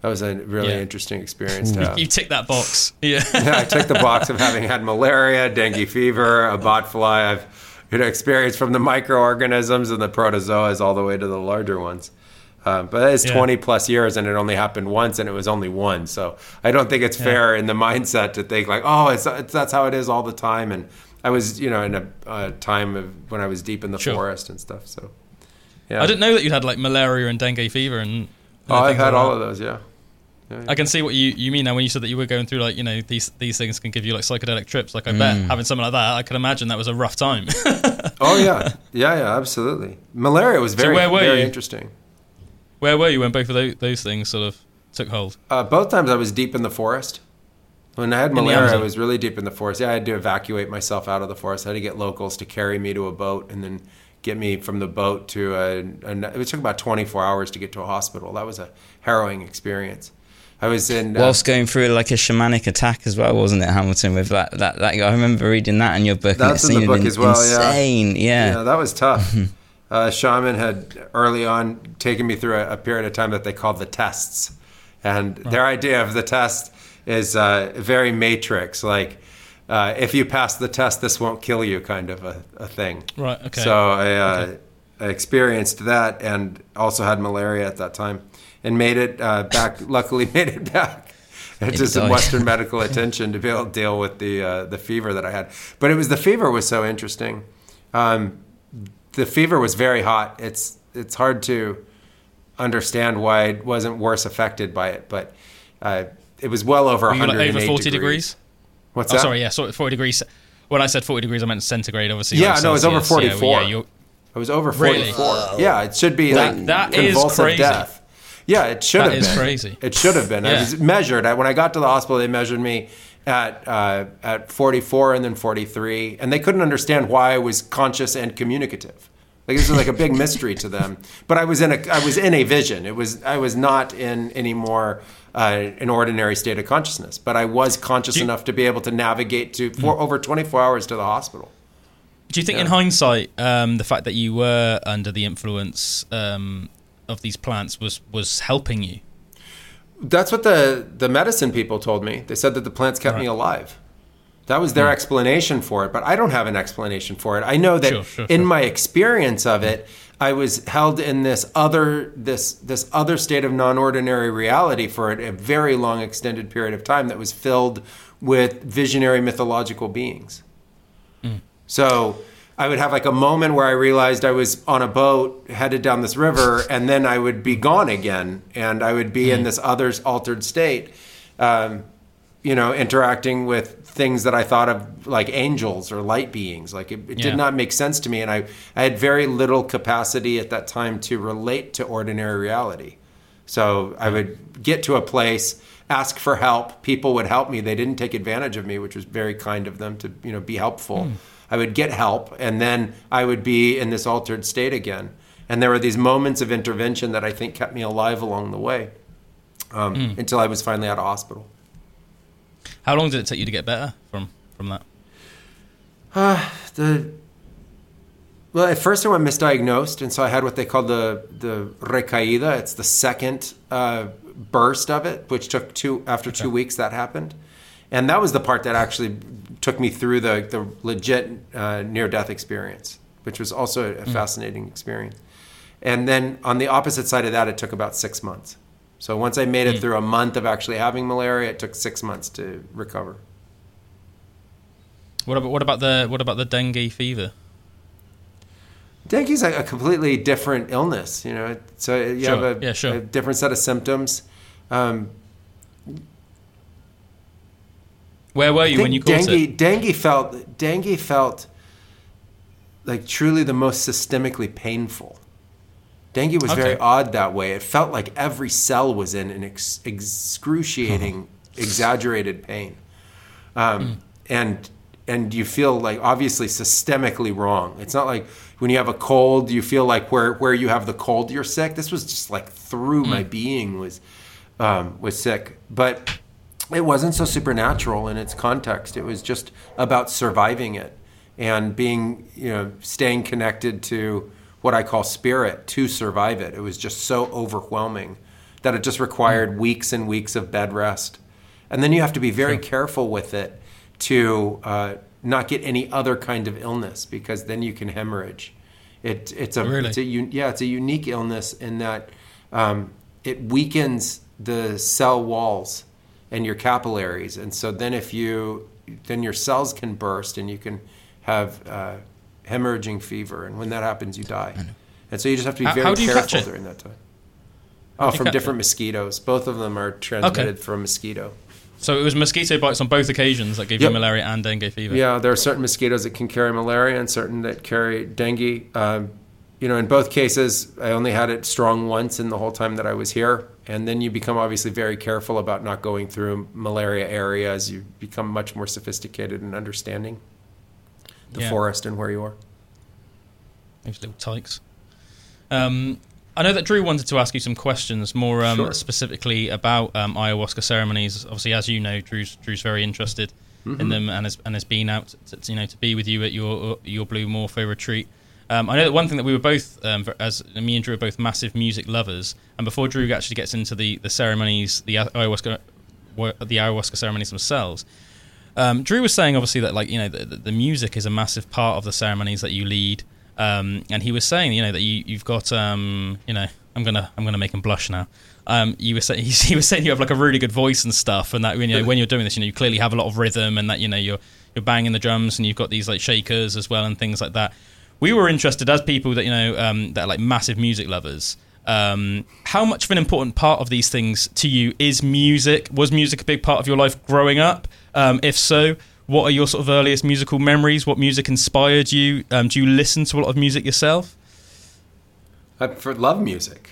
That was a really yeah. interesting experience to have. You tick that box. Yeah. yeah, I ticked the box of having had malaria, dengue fever, a bot fly. I've you know, experienced from the microorganisms and the protozoas all the way to the larger ones. Uh, but it's yeah. 20 plus years and it only happened once and it was only one. So I don't think it's fair in the mindset to think like, oh, it's, it's, that's how it is all the time. And I was, you know, in a, a time of when I was deep in the sure. forest and stuff. So, yeah. I didn't know that you'd had like malaria and dengue fever and. and oh, I've had all of those. Yeah. Yeah, I can see what you, you mean now when you said that you were going through like you know these these things can give you like psychedelic trips. Like I mm. bet having something like that, I can imagine that was a rough time. oh yeah, yeah, yeah, absolutely. Malaria was very so very you? interesting. Where were you when both of those, those things sort of took hold? Uh, both times I was deep in the forest. When I had malaria, I was really deep in the forest. Yeah, I had to evacuate myself out of the forest. I had to get locals to carry me to a boat and then get me from the boat to a, a it took about 24 hours to get to a hospital. That was a harrowing experience. I was in uh, whilst going through like a shamanic attack as well, wasn't it, Hamilton? With that, that, that I remember reading that in your book. That's in the book as well. Insane, yeah. yeah. yeah that was tough. uh, shaman had early on taken me through a, a, period of time that they called the tests, and their idea of the test is uh, very matrix like uh, if you pass the test this won't kill you kind of a, a thing right okay so I, uh, okay. I, experienced that and also had malaria at that time and made it uh, back luckily made it back to some Western medical attention to be able to deal with the uh, the fever that I had. But it was the fever was so interesting. Um, the fever was very hot. It's it's hard to understand why I wasn't worse affected by it, but uh, it was well over Were 108 over 40 degrees. degrees? What's oh, that? sorry, yeah, sorry, 40 degrees. When I said 40 degrees, I meant centigrade, obviously. Yeah, no, it was over 44. Yeah, yeah, it was over 44. Really? Yeah, it should be like that convulsive is death. Yeah, it should that have been. crazy. It should have been. yeah. I was measured. When I got to the hospital, they measured me at uh, at 44 and then 43, and they couldn't understand why I was conscious and communicative. Like this was like a big mystery to them. But I was in a I was in a vision. It was I was not in any more uh, an ordinary state of consciousness. But I was conscious you, enough to be able to navigate to for mm. over 24 hours to the hospital. Do you think, yeah. in hindsight, um, the fact that you were under the influence um, of these plants was was helping you? That's what the the medicine people told me. They said that the plants kept right. me alive. That was their mm. explanation for it, but I don't have an explanation for it. I know that sure, sure, in sure. my experience of it, I was held in this other this this other state of non-ordinary reality for a very long extended period of time that was filled with visionary mythological beings. Mm. So I would have like a moment where I realized I was on a boat headed down this river, and then I would be gone again, and I would be mm. in this other's altered state. Um, you know, interacting with things that I thought of like angels or light beings. Like it, it yeah. did not make sense to me. And I, I had very little capacity at that time to relate to ordinary reality. So I would get to a place, ask for help. People would help me. They didn't take advantage of me, which was very kind of them to, you know, be helpful. Mm. I would get help and then I would be in this altered state again. And there were these moments of intervention that I think kept me alive along the way um, mm. until I was finally out of hospital. How long did it take you to get better from from that? Uh, the well, at first I went misdiagnosed, and so I had what they call the the recaída. It's the second uh, burst of it, which took two after okay. two weeks. That happened, and that was the part that actually took me through the the legit uh, near death experience, which was also a mm. fascinating experience. And then on the opposite side of that, it took about six months. So once I made it through a month of actually having malaria, it took six months to recover. What about what about the what about the dengue fever? Dengue is a, a completely different illness, you know. So you Sure. have a, Yeah, sure. a different set of symptoms. Um, Where were you when you caught dengue, it? dengue felt dengue felt like truly the most systemically painful. Dengue was very odd that way. It felt like every cell was in an ex- excruciating, exaggerated pain, um, and and you feel like obviously systemically wrong. It's not like when you have a cold, you feel like where where you have the cold, you're sick. This was just like through my being was um, was sick, but it wasn't so supernatural in its context. It was just about surviving it and being, you know, staying connected to what I call spirit to survive it. It was just so overwhelming that it just required weeks and weeks of bed rest. And then you have to be very careful with it to uh, not get any other kind of illness because then you can hemorrhage. It, it's a, Really? it's a un- yeah, it's a unique illness in that um, it weakens the cell walls and your capillaries, and so then if you then your cells can burst and you can have uh, hemorrhaging fever, and when that happens, you die. And so you just have to be very how do careful during that time. Oh, from different it? mosquitoes. Both of them are transmitted from mosquito. So it was mosquito bites on both occasions that gave Yep. you malaria and dengue fever. Yeah, there are certain mosquitoes that can carry malaria and certain that carry dengue. Um, you know, in both cases, I only had it strong once in the whole time that I was here. And then you become obviously very careful about not going through malaria areas. You become much more sophisticated in understanding the Yeah. forest and where you are. Those little tykes. Um, I know that Drew wanted to ask you some questions more um, Sure. specifically about um, ayahuasca ceremonies. Obviously, as you know, Drew's Drew's very interested Mm-hmm. in them and has and has been out to, you know to be with you at your your Blue Morpho retreat. Um, I know that one thing that we were both, um, as me and Drew are both massive music lovers, and before Drew actually gets into the, the ceremonies, the ayahuasca, the ayahuasca ceremonies themselves, um, Drew was saying obviously that like you know the, the, music is a massive part of the ceremonies that you lead, um, and he was saying you know that you you've got um, you know I'm gonna I'm gonna make him blush now. Um, you were saying he was saying you have like a really good voice and stuff, and that you know when you're doing this, you know you clearly have a lot of rhythm, and that you know you're you're banging the drums, and you've got these like shakers as well, and things like that. We were interested as people that you know um, that are like massive music lovers. Um, how much of an important part of these things to you is music? Was music a big part of your life growing up? Um, if so, what are your sort of earliest musical memories? What music inspired you? Um, do you listen to a lot of music yourself? I for love music.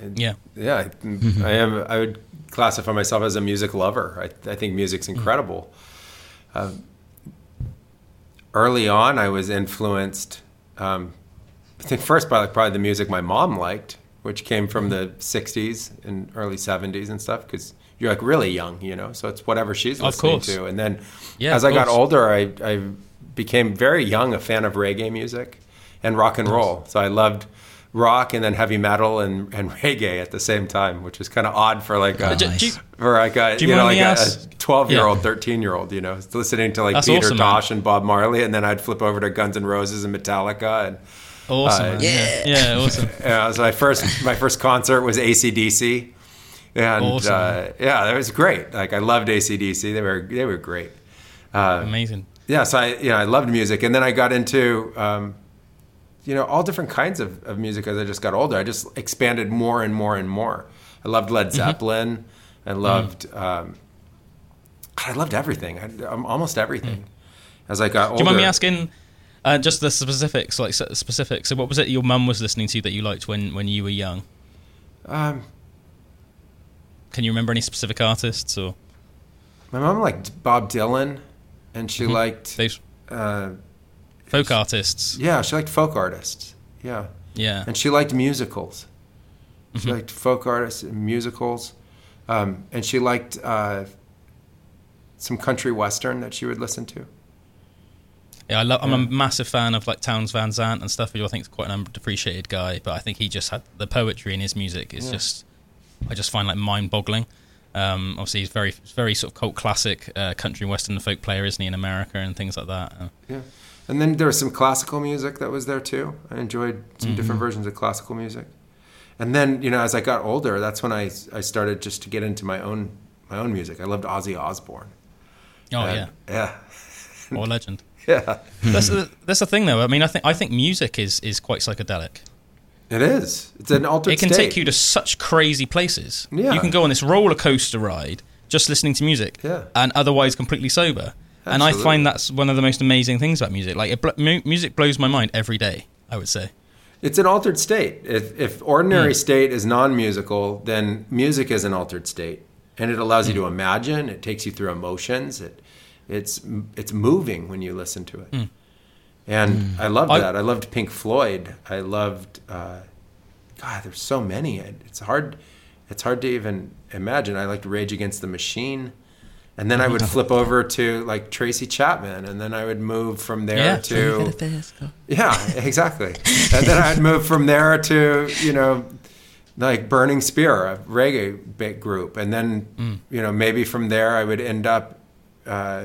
And- Yeah. yeah. I, I am. I would classify myself as a music lover. I, I think music's incredible. Um, early on, I was influenced. Um, I think first by like probably the music my mom liked, which came from the '60s and early '70s and stuff. Because you're like really young, you know, so it's whatever she's listening to. And then Yeah, as of I got older, I, I became very young a fan of reggae music and rock and roll. So I loved rock and then heavy metal and, and reggae at the same time, which was kind of odd for like a, Do- do you- for like a you, you know like a, 12 year old 13 year old you know listening to like That's Peter awesome, man. Tosh and Bob Marley and then I'd flip over to Guns N' Roses and Metallica and Awesome. Uh, man. yeah. Yeah. Awesome. yeah, so my first my first concert was ACDC and Awesome. uh, yeah that was great like I loved ACDC they were they were great uh, Amazing. yeah, so I you know I loved music, and then I got into um, you know all different kinds of, of music as I just got older. I just expanded more and more and more. I loved Led Mm-hmm. Zeppelin. I Mm. loved um, I loved everything. I, almost everything. As I got older, Mm. Do you mind me asking uh, just the specifics, like specifics? So, what was it your mum was listening to that you liked when when you were young? Um, Can you remember any specific artists or my mom liked Bob Dylan, and she liked those uh, folk artists? yeah, she liked folk artists. Yeah. Yeah. and she liked musicals. She Mm-hmm. liked folk artists and musicals, um, and she liked uh, some country western that she would listen to. Yeah, I love, I'm a massive fan of like Townes Van Zandt and stuff, who I think is quite an underappreciated guy. But I think he just had the poetry in his music is Yeah. just, I just find like mind-boggling. Um, obviously, he's very, very sort of cult classic uh, country western folk player, isn't he, in America and things like that. Uh, Yeah, And then there was some classical music that was there too. I enjoyed some Mm-hmm. different versions of classical music. And then, you know, as I got older, that's when I, I started just to get into my own my own music. I loved Ozzy Osbourne. Oh And- yeah, Yeah. or legend. Yeah. That's the, that's the thing though. I mean, I think I think music is is quite psychedelic. It is. It's an altered it can state. take you to such crazy places. Yeah. You can go on this roller coaster ride just listening to music, Yeah. and otherwise completely sober. Absolutely. And I find that's one of the most amazing things about music. Like, it bl- mu- music blows my mind every day. I would say. It's an altered state. If, if ordinary Hmm. state is non-musical, then music is an altered state, and it allows you Hmm. to imagine. It takes you through emotions. It, it's it's moving when you listen to it. And I loved. I- that. I loved Pink Floyd. I loved. Uh, God, there's so many. It- It's hard. It's hard to even imagine. I liked Rage Against the Machine. And then I would flip over to like Tracy Chapman, and then I would move from there Yeah. to yeah, exactly. and then I'd move from there to you know, like Burning Spear, a reggae big group, and then Mm. you know maybe from there I would end up. Uh,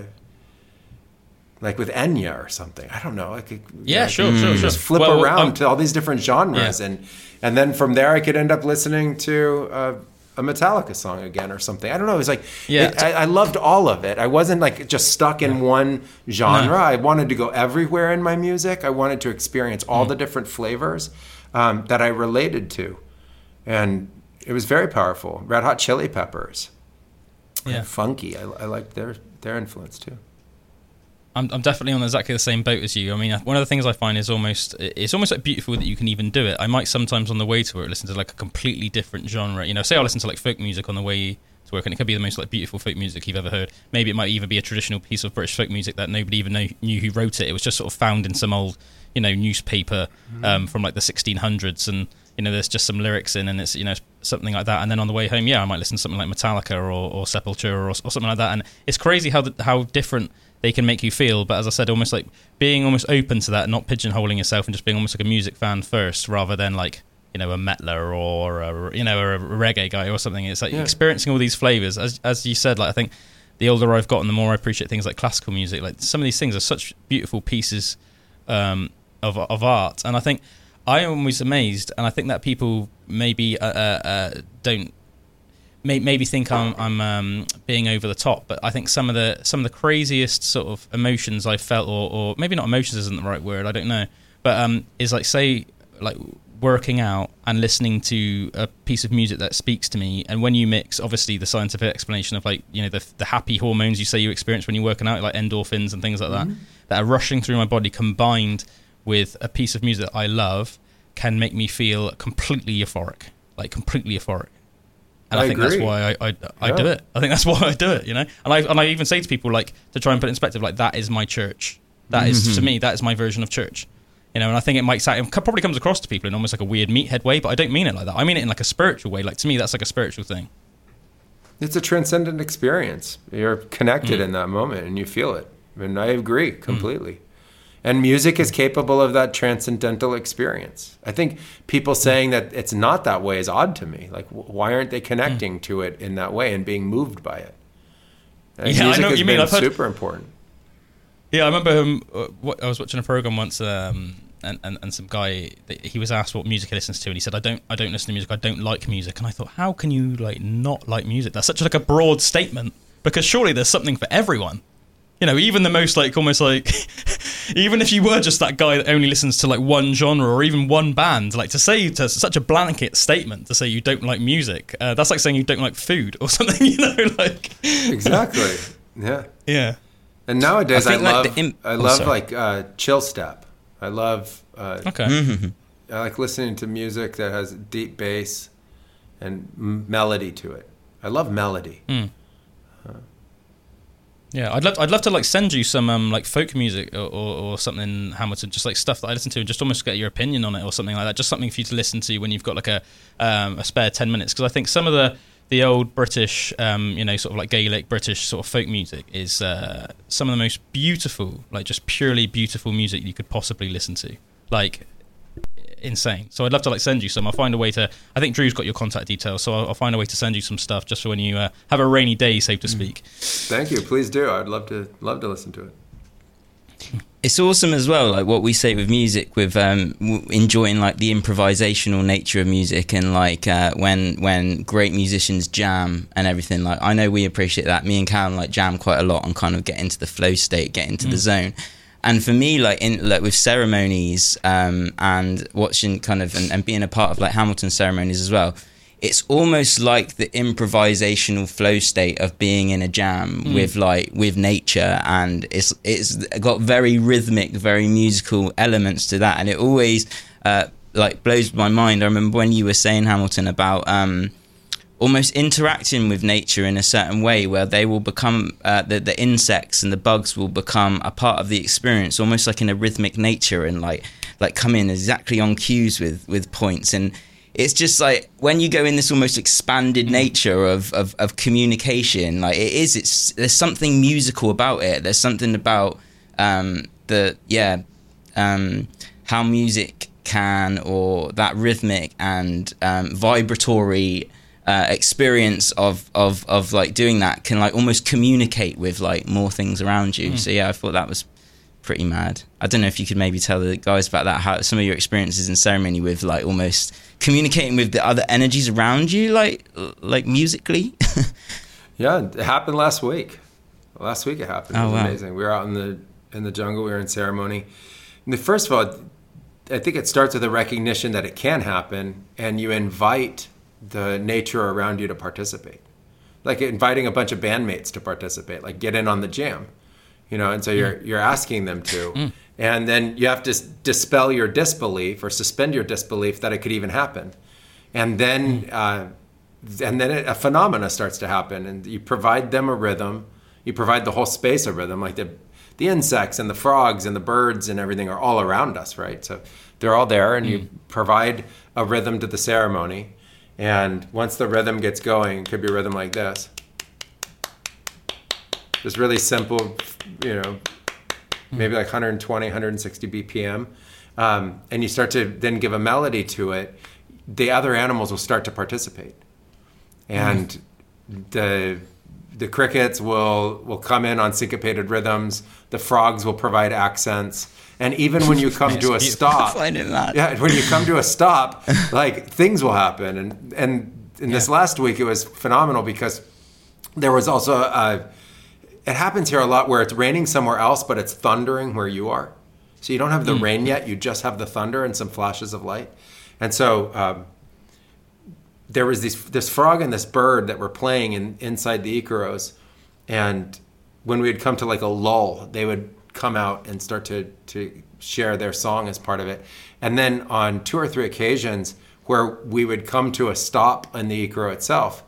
like with Enya or something, I don't know. I could, Yeah, I sure, sure, just sure. flip Well, around um, to all these different genres, Yeah. and and then from there I could end up listening to uh, a Metallica song again or something. I don't know. It was like Yeah. it- I, I loved all of it. I wasn't like just stuck in one genre. I wanted to go everywhere in my music. I wanted to experience Mm. all the different flavors um, that I related to, and it was very powerful. Red Hot Chili Peppers, Yeah. funky. I, I liked their their influence too. I'm, I'm definitely on exactly the same boat as you. I mean, one of the things I find is almost it's almost like beautiful that you can even do it. I might sometimes on the way to work listen to like a completely different genre. You know, say I listen to like folk music on the way to work, and it could be the most like beautiful folk music you've ever heard. Maybe it might even be a traditional piece of British folk music that nobody even know, knew who wrote it. It was just sort of found in some old, you know, newspaper um, from like the 1600s, and you know, there's just some lyrics in, and it's you know something like that. And then on the way home, yeah, I might listen to something like Metallica or, or Sepultura or, or something like that. And it's crazy how the, how different they can make you feel. But as I said, almost like being almost open to that, not pigeonholing yourself, and just being almost like a music fan first, rather than like you know a metler or a you know a reggae guy or something. It's like Yeah. experiencing all these flavors. As as you said, like I think the older I've gotten, the more I appreciate things like classical music. Like some of these things are such beautiful pieces um, of of art, and I think I am always amazed, and I think that people maybe uh, uh, uh, don't may, maybe think I'm I'm um, being over the top, but I think some of the some of the craziest sort of emotions I felt, or, or maybe not emotions isn't the right word, I don't know, but um, is like say like working out and listening to a piece of music that speaks to me, and when you mix obviously the scientific explanation of like you know the the happy hormones you say you experience when you're working out, like endorphins and things like that, that are rushing through my body combined with a piece of music that I love, can make me feel completely euphoric, like completely euphoric and I, I think that's why I, I, I Yeah. do it. I think that's why I do it. You know, and I and I even say to people like to try and put it in perspective, like that is my church. That is to me, that is my version of church. You know, and I think it might sound, it probably comes across to people in almost like a weird meathead way, but I don't mean it like that. I mean it in like a spiritual way. Like to me, that's like a spiritual thing. It's a transcendent experience. You're connected Mm. in that moment and you feel it. And I agree completely. And music is capable of that transcendental experience. I think people saying that it's not that way is odd to me. Like, why aren't they connecting to it in that way and being moved by it? And Yeah, I music know what has you mean. I've heard- super important. Yeah, I remember um, uh, what, I was watching a program once, um, and, and, and some guy he was asked what music he listens to, and he said, "I don't, I don't listen to music. I don't like music." And I thought, how can you like not like music? That's such like a broad statement because surely there's something for everyone. You know, even the most like almost like, even if you were just that guy that only listens to like one genre or even one band, like to say to such a blanket statement to say you don't like music, uh, that's like saying you don't like food or something. You know, like Exactly. yeah. yeah. And nowadays, I, I think, like, love the I oh, love sorry. like uh, chill step. I love uh, Okay. I like listening to music that has deep bass and m- melody to it. I love melody. Yeah, I'd love I'd love to like send you some um like folk music or, or, or something Hamilton, just like stuff that I listen to, and just almost get your opinion on it or something like that. Just something for you to listen to when you've got like a um, a spare ten minutes. Because I think some of the the old British, um, you know, sort of like Gaelic British sort of folk music is uh, some of the most beautiful, like just purely beautiful music you could possibly listen to. Like insane. So I'd love to like send you some. I'll find a way to. I think Drew's got your contact details, so I'll, I'll find a way to send you some stuff just for when you uh, have a rainy day, so to speak. Thank you. Please do. I'd love to love to listen to it. it's awesome as well like what we say with music with um w- enjoying like the improvisational nature of music and like uh, when when great musicians jam and everything like i know we appreciate that me and Callum like jam quite a lot and kind of get into the flow state get into mm. the zone and for me like in like with ceremonies um and watching kind of and, and being a part of like hamilton ceremonies as well it's almost like the improvisational flow state of being in a jam mm. with like with nature. And it's it's got very rhythmic very musical elements to that. And it always uh, like blows my mind. I remember when you were saying hamilton about um, almost interacting with nature in a certain way where they will become uh, the, the insects and the bugs will become a part of the experience almost like in a rhythmic nature and like like come in exactly on cues with with points and it's just like when you go in this almost expanded mm. nature of, of, of communication like it is it's there's something musical about it there's something about um, the yeah um, how music can or that rhythmic and um, vibratory uh, experience of, of of like doing that can like almost communicate with like more things around you mm. so yeah i thought that was pretty mad. I don't know if you could maybe tell the guys about that, how some of your experiences in ceremony with like almost communicating with the other energies around you, like like musically. yeah, it happened last week. Last week it happened. It was oh, wow. amazing. We were out in the in the jungle. We were in ceremony. And the, first of all, I think it starts with a recognition that it can happen, and you invite the nature around you to participate. Like inviting a bunch of bandmates to participate, like get in on the jam you know, and so you're mm. you're asking them to, mm. and then you have to dispel your disbelief or suspend your disbelief that it could even happen, and then mm. uh, and then it, a phenomena starts to happen, and you provide them a rhythm, you provide the whole space a rhythm, like the the insects and the frogs and the birds and everything are all around us, right? So they're all there, and mm. you provide a rhythm to the ceremony, and once the rhythm gets going, it could be a rhythm like this just really simple, you know, maybe like 120, 160 BPM. Um, and you start to then give a melody to it, the other animals will start to participate. And mm. the the crickets will will come in on syncopated rhythms. The frogs will provide accents. And even when you come to a stop, yeah, when you come to a stop, like things will happen. And and in yeah. this last week, it was phenomenal because there was also a, it happens here a lot where it's raining somewhere else, but it's thundering where you are. So you don't have the mm. rain yet; you just have the thunder and some flashes of light. And so um, there was these, this frog and this bird that were playing in, inside the Icaros, and when we would come to like a lull, they would come out and start to to share their song as part of it. And then on two or three occasions where we would come to a stop in the Icaro itself,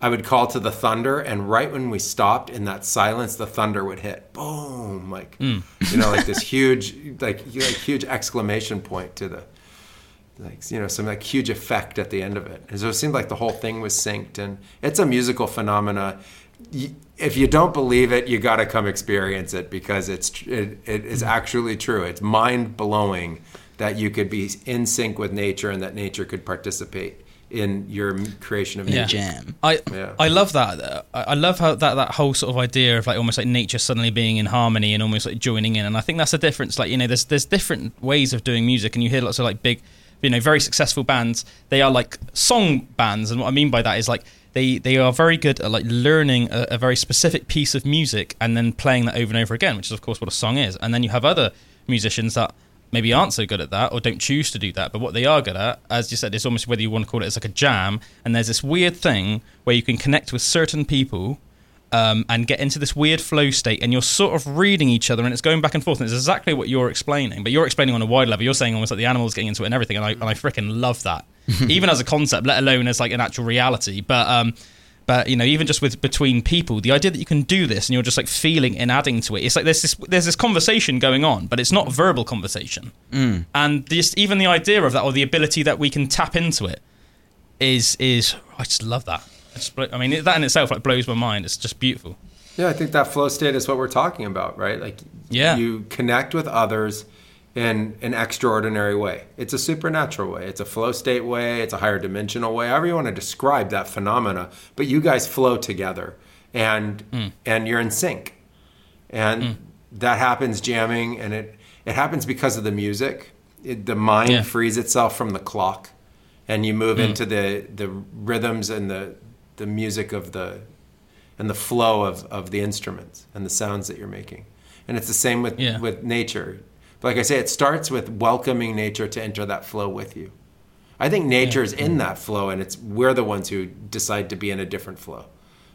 I would call to the thunder, and right when we stopped in that silence, the thunder would hit. Boom! Like mm. you know, like this huge, like, like huge exclamation point to the, like you know, some like huge effect at the end of it. And so it seemed like the whole thing was synced, and it's a musical phenomena. If you don't believe it, you got to come experience it because it's it, it is actually true. It's mind blowing that you could be in sync with nature and that nature could participate in your creation of yeah. jam. I yeah. I love that. Uh, I love how that that whole sort of idea of like almost like nature suddenly being in harmony and almost like joining in. And I think that's the difference. Like you know, there's there's different ways of doing music, and you hear lots of like big, you know, very successful bands. They are like song bands, and what I mean by that is like they they are very good at like learning a, a very specific piece of music and then playing that over and over again, which is of course what a song is. And then you have other musicians that maybe aren't so good at that or don't choose to do that. But what they are good at, as you said, it's almost whether you want to call it as like a jam. And there's this weird thing where you can connect with certain people um, and get into this weird flow state, and you're sort of reading each other, and it's going back and forth. And it's exactly what you're explaining, but you're explaining on a wide level. You're saying almost like the animals getting into it and everything, and I, and I freaking love that, even as a concept, let alone as like an actual reality. But um, but you know even just with between people the idea that you can do this and you're just like feeling and adding to it it's like there's this there's this conversation going on but it's not verbal conversation mm. and just even the idea of that or the ability that we can tap into it is is i just love that just, I mean that in itself like blows my mind it's just beautiful yeah i think that flow state is what we're talking about right like yeah you connect with others in an extraordinary way. It's a supernatural way. It's a flow state way. It's a higher dimensional way. However you want to describe that phenomena, but you guys flow together, and mm. and you're in sync, and mm. that happens jamming, and it it happens because of the music. It, the mind Yeah. frees itself from the clock, and you move into the the rhythms and the the music of the and the flow of, of the instruments and the sounds that you're making. And it's the same with Yeah. with nature. But like I say, it starts with welcoming nature to enter that flow with you. I think nature is in that flow, and it's we're the ones who decide to be in a different flow.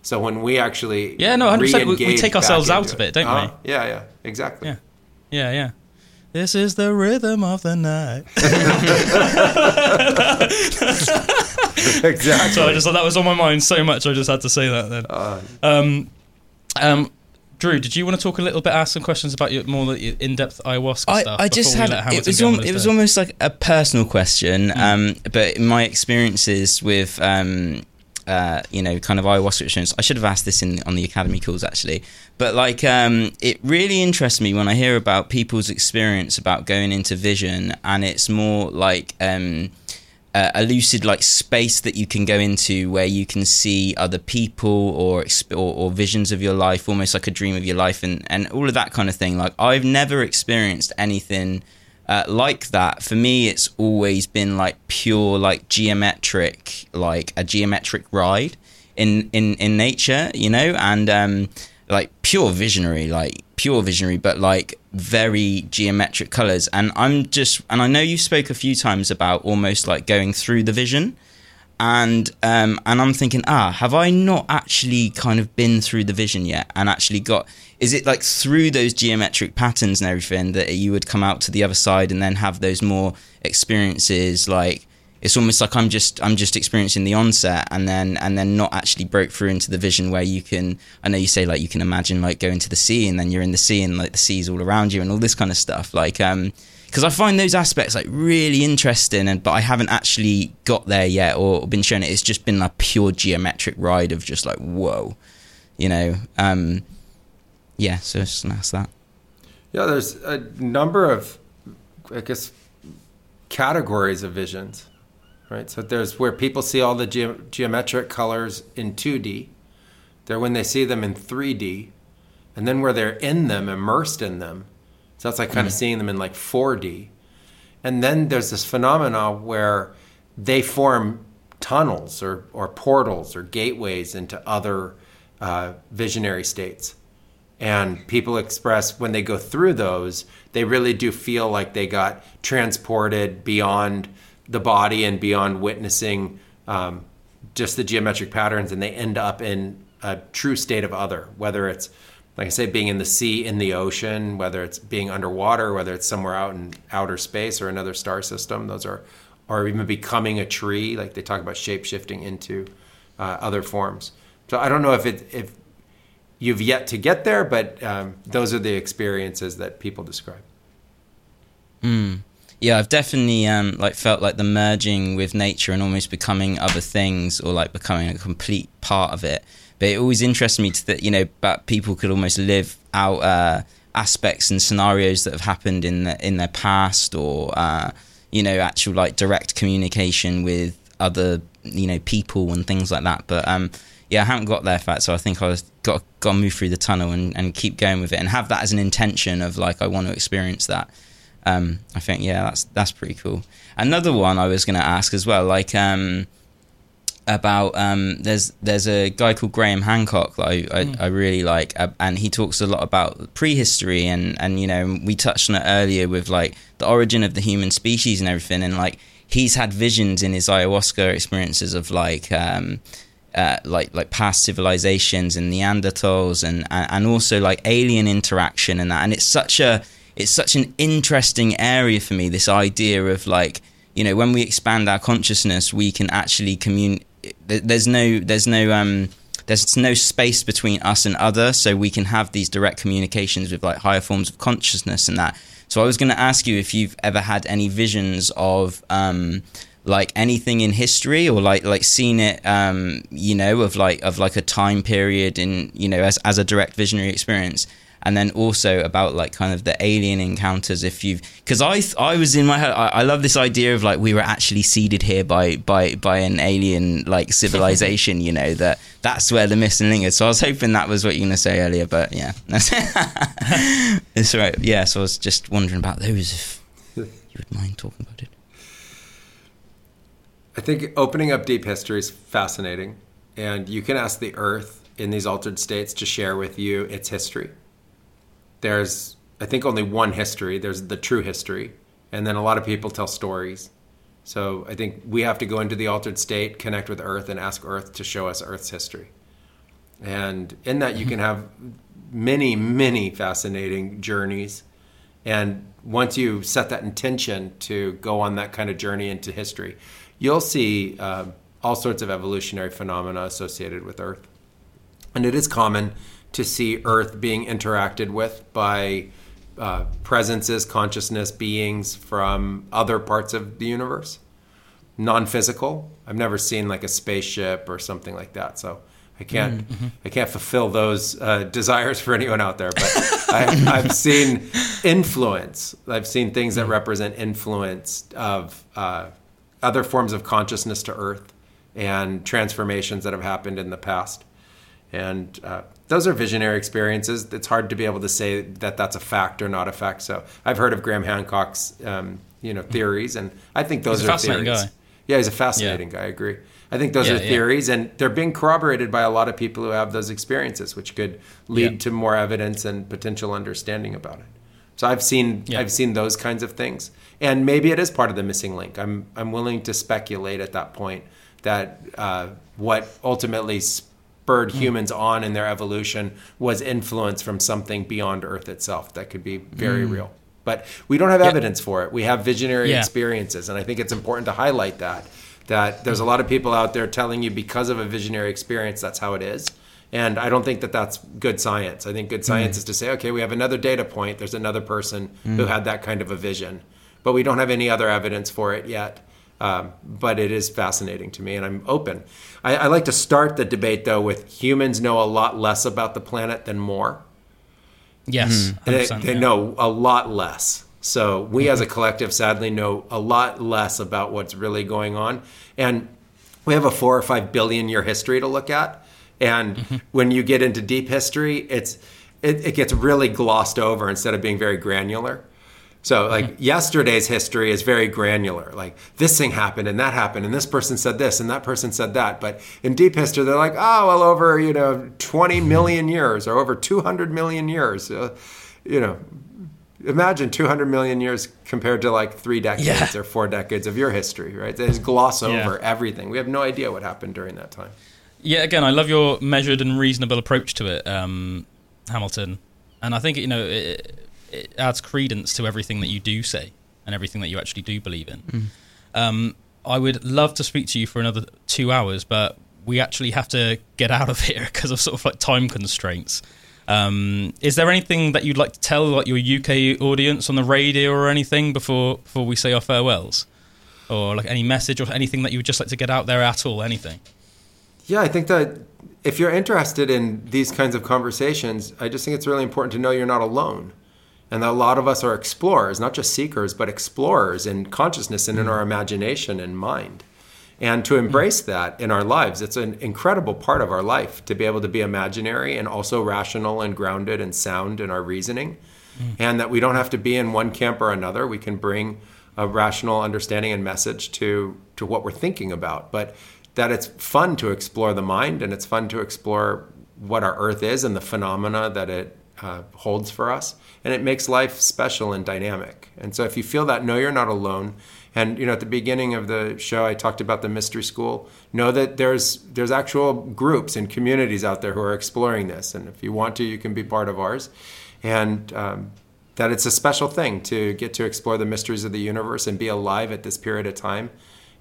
So when we actually Yeah, no, 100%. We- we take ourselves out into of it, don't we? Uh-huh. Yeah, yeah, exactly. Yeah. Yeah, yeah. This is the rhythm of the night. exactly. So I just that was on my mind so much. I just had to say that then. Uh, Um, um, Drew, did you want to talk a little bit, ask some questions about your more the in-depth ayahuasca I, stuff? I just had it was al- it was almost like a personal question, Mm. um, but my experiences with um, uh, you know kind of ayahuasca experience, I should have asked this in on the academy calls actually, but like um, it really interests me when I hear about people's experience about going into vision, and it's more like. Um, a lucid like space that you can go into where you can see other people or, exp- or or visions of your life almost like a dream of your life and and all of that kind of thing like i've never experienced anything uh, like that for me it's always been like pure like geometric like a geometric ride in in in nature you know? And um like pure visionary like pure visionary but like very geometric colors. And i'm just and i know you spoke a few times about almost like going through the vision and um and i'm thinking ah have i not actually kind of been through the vision yet and actually got is it like through those geometric patterns and everything that you would come out to the other side and then have those more experiences? Like it's almost like I'm just I'm just experiencing the onset and then and then not actually broke through into the vision where you can I know you say like you can imagine like going to the sea and then you're in the sea and like the sea's all around you and all this kind of stuff. Like um because I find those aspects like really interesting and but I haven't actually got there yet or been shown it it's just been a pure geometric ride of just like whoa you know um yeah so just ask that Yeah, there's a number of, I guess, categories of visions, right? So there's where people see all the ge- geometric colors in 2D. They're when they see them in 3D, and then where they're in them, immersed in them. So that's like kind of seeing them in like 4D. And then there's this phenomena where they form tunnels or, or portals or gateways into other uh, visionary states and people express when they go through those they really do feel like they got transported beyond the body and beyond witnessing um, just the geometric patterns and they end up in a true state of other whether it's like i say being in the sea in the ocean whether it's being underwater whether it's somewhere out in outer space or another star system those are or even becoming a tree like they talk about shape shifting into uh, other forms so i don't know if it if you've yet to get there, but um, those are the experiences that people describe. Mm. Yeah, I've definitely um, like felt like the merging with nature and almost becoming other things, or like becoming a complete part of it. But it always interests me to that you know, but people could almost live out uh, aspects and scenarios that have happened in the, in their past, or uh, you know, actual like direct communication with other you know people and things like that. But um, yeah, I haven't got there fat, so I think I was got got to move through the tunnel and, and keep going with it, and have that as an intention of like I want to experience that. Um, I think yeah, that's that's pretty cool. Another one I was going to ask as well, like um, about um, there's there's a guy called Graham Hancock that I, I, I really like, uh, and he talks a lot about prehistory, and and you know we touched on it earlier with like the origin of the human species and everything, and like he's had visions in his ayahuasca experiences of like. Um, uh, like like past civilizations and Neanderthals and, and and also like alien interaction and that and it's such a it's such an interesting area for me this idea of like you know when we expand our consciousness we can actually commune there's no there's no um there's no space between us and other so we can have these direct communications with like higher forms of consciousness and that. So I was going to ask you if you've ever had any visions of um like anything in history or like like seen it um you know of like of like a time period in you know as as a direct visionary experience and then also about like kind of the alien encounters if you've because I th- I was in my head I, I love this idea of like we were actually seeded here by by by an alien like civilization you know that that's where the missing link is so I was hoping that was what you were gonna say earlier but yeah That's right. Yeah, so I was just wondering about those if you would mind talking about it. I think opening up deep history is fascinating, and you can ask the Earth in these altered states to share with you its history. There's, I think, only one history. There's the true history, and then a lot of people tell stories. So I think we have to go into the altered state, connect with Earth, and ask Earth to show us Earth's history. And in that, you can have many, many fascinating journeys. And once you set that intention to go on that kind of journey into history, you'll see uh, all sorts of evolutionary phenomena associated with Earth. And it is common to see Earth being interacted with by uh, presences, consciousness, beings from other parts of the universe, non physical. I've never seen like a spaceship or something like that. So I can't mm-hmm. I can't fulfill those uh, desires for anyone out there. But I, I've seen influence. I've seen things that mm. represent influence of uh, other forms of consciousness to Earth and transformations that have happened in the past. And uh, those are visionary experiences. It's hard to be able to say that that's a fact or not a fact. So I've heard of Graham Hancock's um, you know theories, and I think those he's are theories. Guy. Yeah, he's a fascinating yeah. guy. I agree. I think those yeah, are theories, yeah. and they're being corroborated by a lot of people who have those experiences, which could lead to more evidence and potential understanding about it. So I've seen I've seen those kinds of things, and maybe it is part of the missing link. I'm I'm willing to speculate at that point that uh, what ultimately spurred mm. humans on in their evolution was influenced from something beyond Earth itself that could be very mm. real. But we don't have evidence for it. We have visionary experiences, and I think it's important to highlight that that there's a lot of people out there telling you because of a visionary experience that's how it is and i don't think that that's good science i think good science mm. is to say okay we have another data point there's another person mm. who had that kind of a vision but we don't have any other evidence for it yet um, but it is fascinating to me and i'm open I, I like to start the debate though with humans know a lot less about the planet than more yes they, they yeah. know a lot less so we as a collective sadly know a lot less about what's really going on. And we have a four or five billion year history to look at. And mm-hmm. when you get into deep history, it's it, it, gets really glossed over instead of being very granular. So like yesterday's history is very granular. Like this thing happened and that happened and this person said this and that person said that. But in deep history, they're like, oh well, over you know 20 million years or over 200 million years. Uh, you know, imagine 200 million years compared to like three decades yeah. or four decades of your history, right? They just gloss over yeah. everything. We have no idea what happened during that time. Yeah, again, I love your measured and reasonable approach to it, um, Hamilton. And I think, you know, it, it, adds credence to everything that you do say and everything that you actually do believe in. Mm. Um, I would love to speak to you for another two hours, but we actually have to get out of here because of sort of like time constraints. Um, is there anything that you'd like to tell like your UK audience on the radio or anything before before we say our farewells, or like any message or anything that you would just like to get out there at all? Anything? Yeah, I think that if you're interested in these kinds of conversations, I just think it's really important to know you're not alone. And that a lot of us are explorers, not just seekers, but explorers in consciousness and in our imagination and mind and to embrace that in our lives. It's an incredible part of our life to be able to be imaginary and also rational and grounded and sound in our reasoning, mm. and that we don't have to be in one camp or another. We can bring a rational understanding and message to to what we're thinking about, but that it's fun to explore the mind and it's fun to explore what our earth is and the phenomena that it uh, holds for us and it makes life special and dynamic and so if you feel that know you're not alone and you know, at the beginning of the show, I talked about the mystery school. Know that there's there's actual groups and communities out there who are exploring this, and if you want to, you can be part of ours. And um, that it's a special thing to get to explore the mysteries of the universe and be alive at this period of time.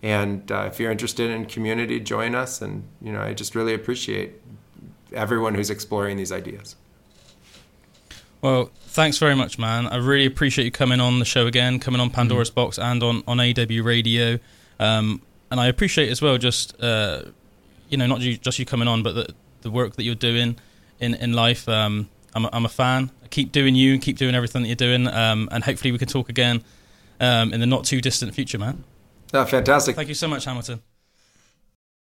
And uh, if you're interested in community, join us. And you know, I just really appreciate everyone who's exploring these ideas. Well, thanks very much, man. I really appreciate you coming on the show again, coming on Pandora's mm Box and on, on AW Radio. Um, and I appreciate as well just, uh, you know, not you, just you coming on, but the, the work that you're doing in, in life. Um, I'm, a, I'm a fan. I Keep doing you, and keep doing everything that you're doing. Um, and hopefully we can talk again um, in the not too distant future, man. Oh, fantastic. Thank you so much, Hamilton.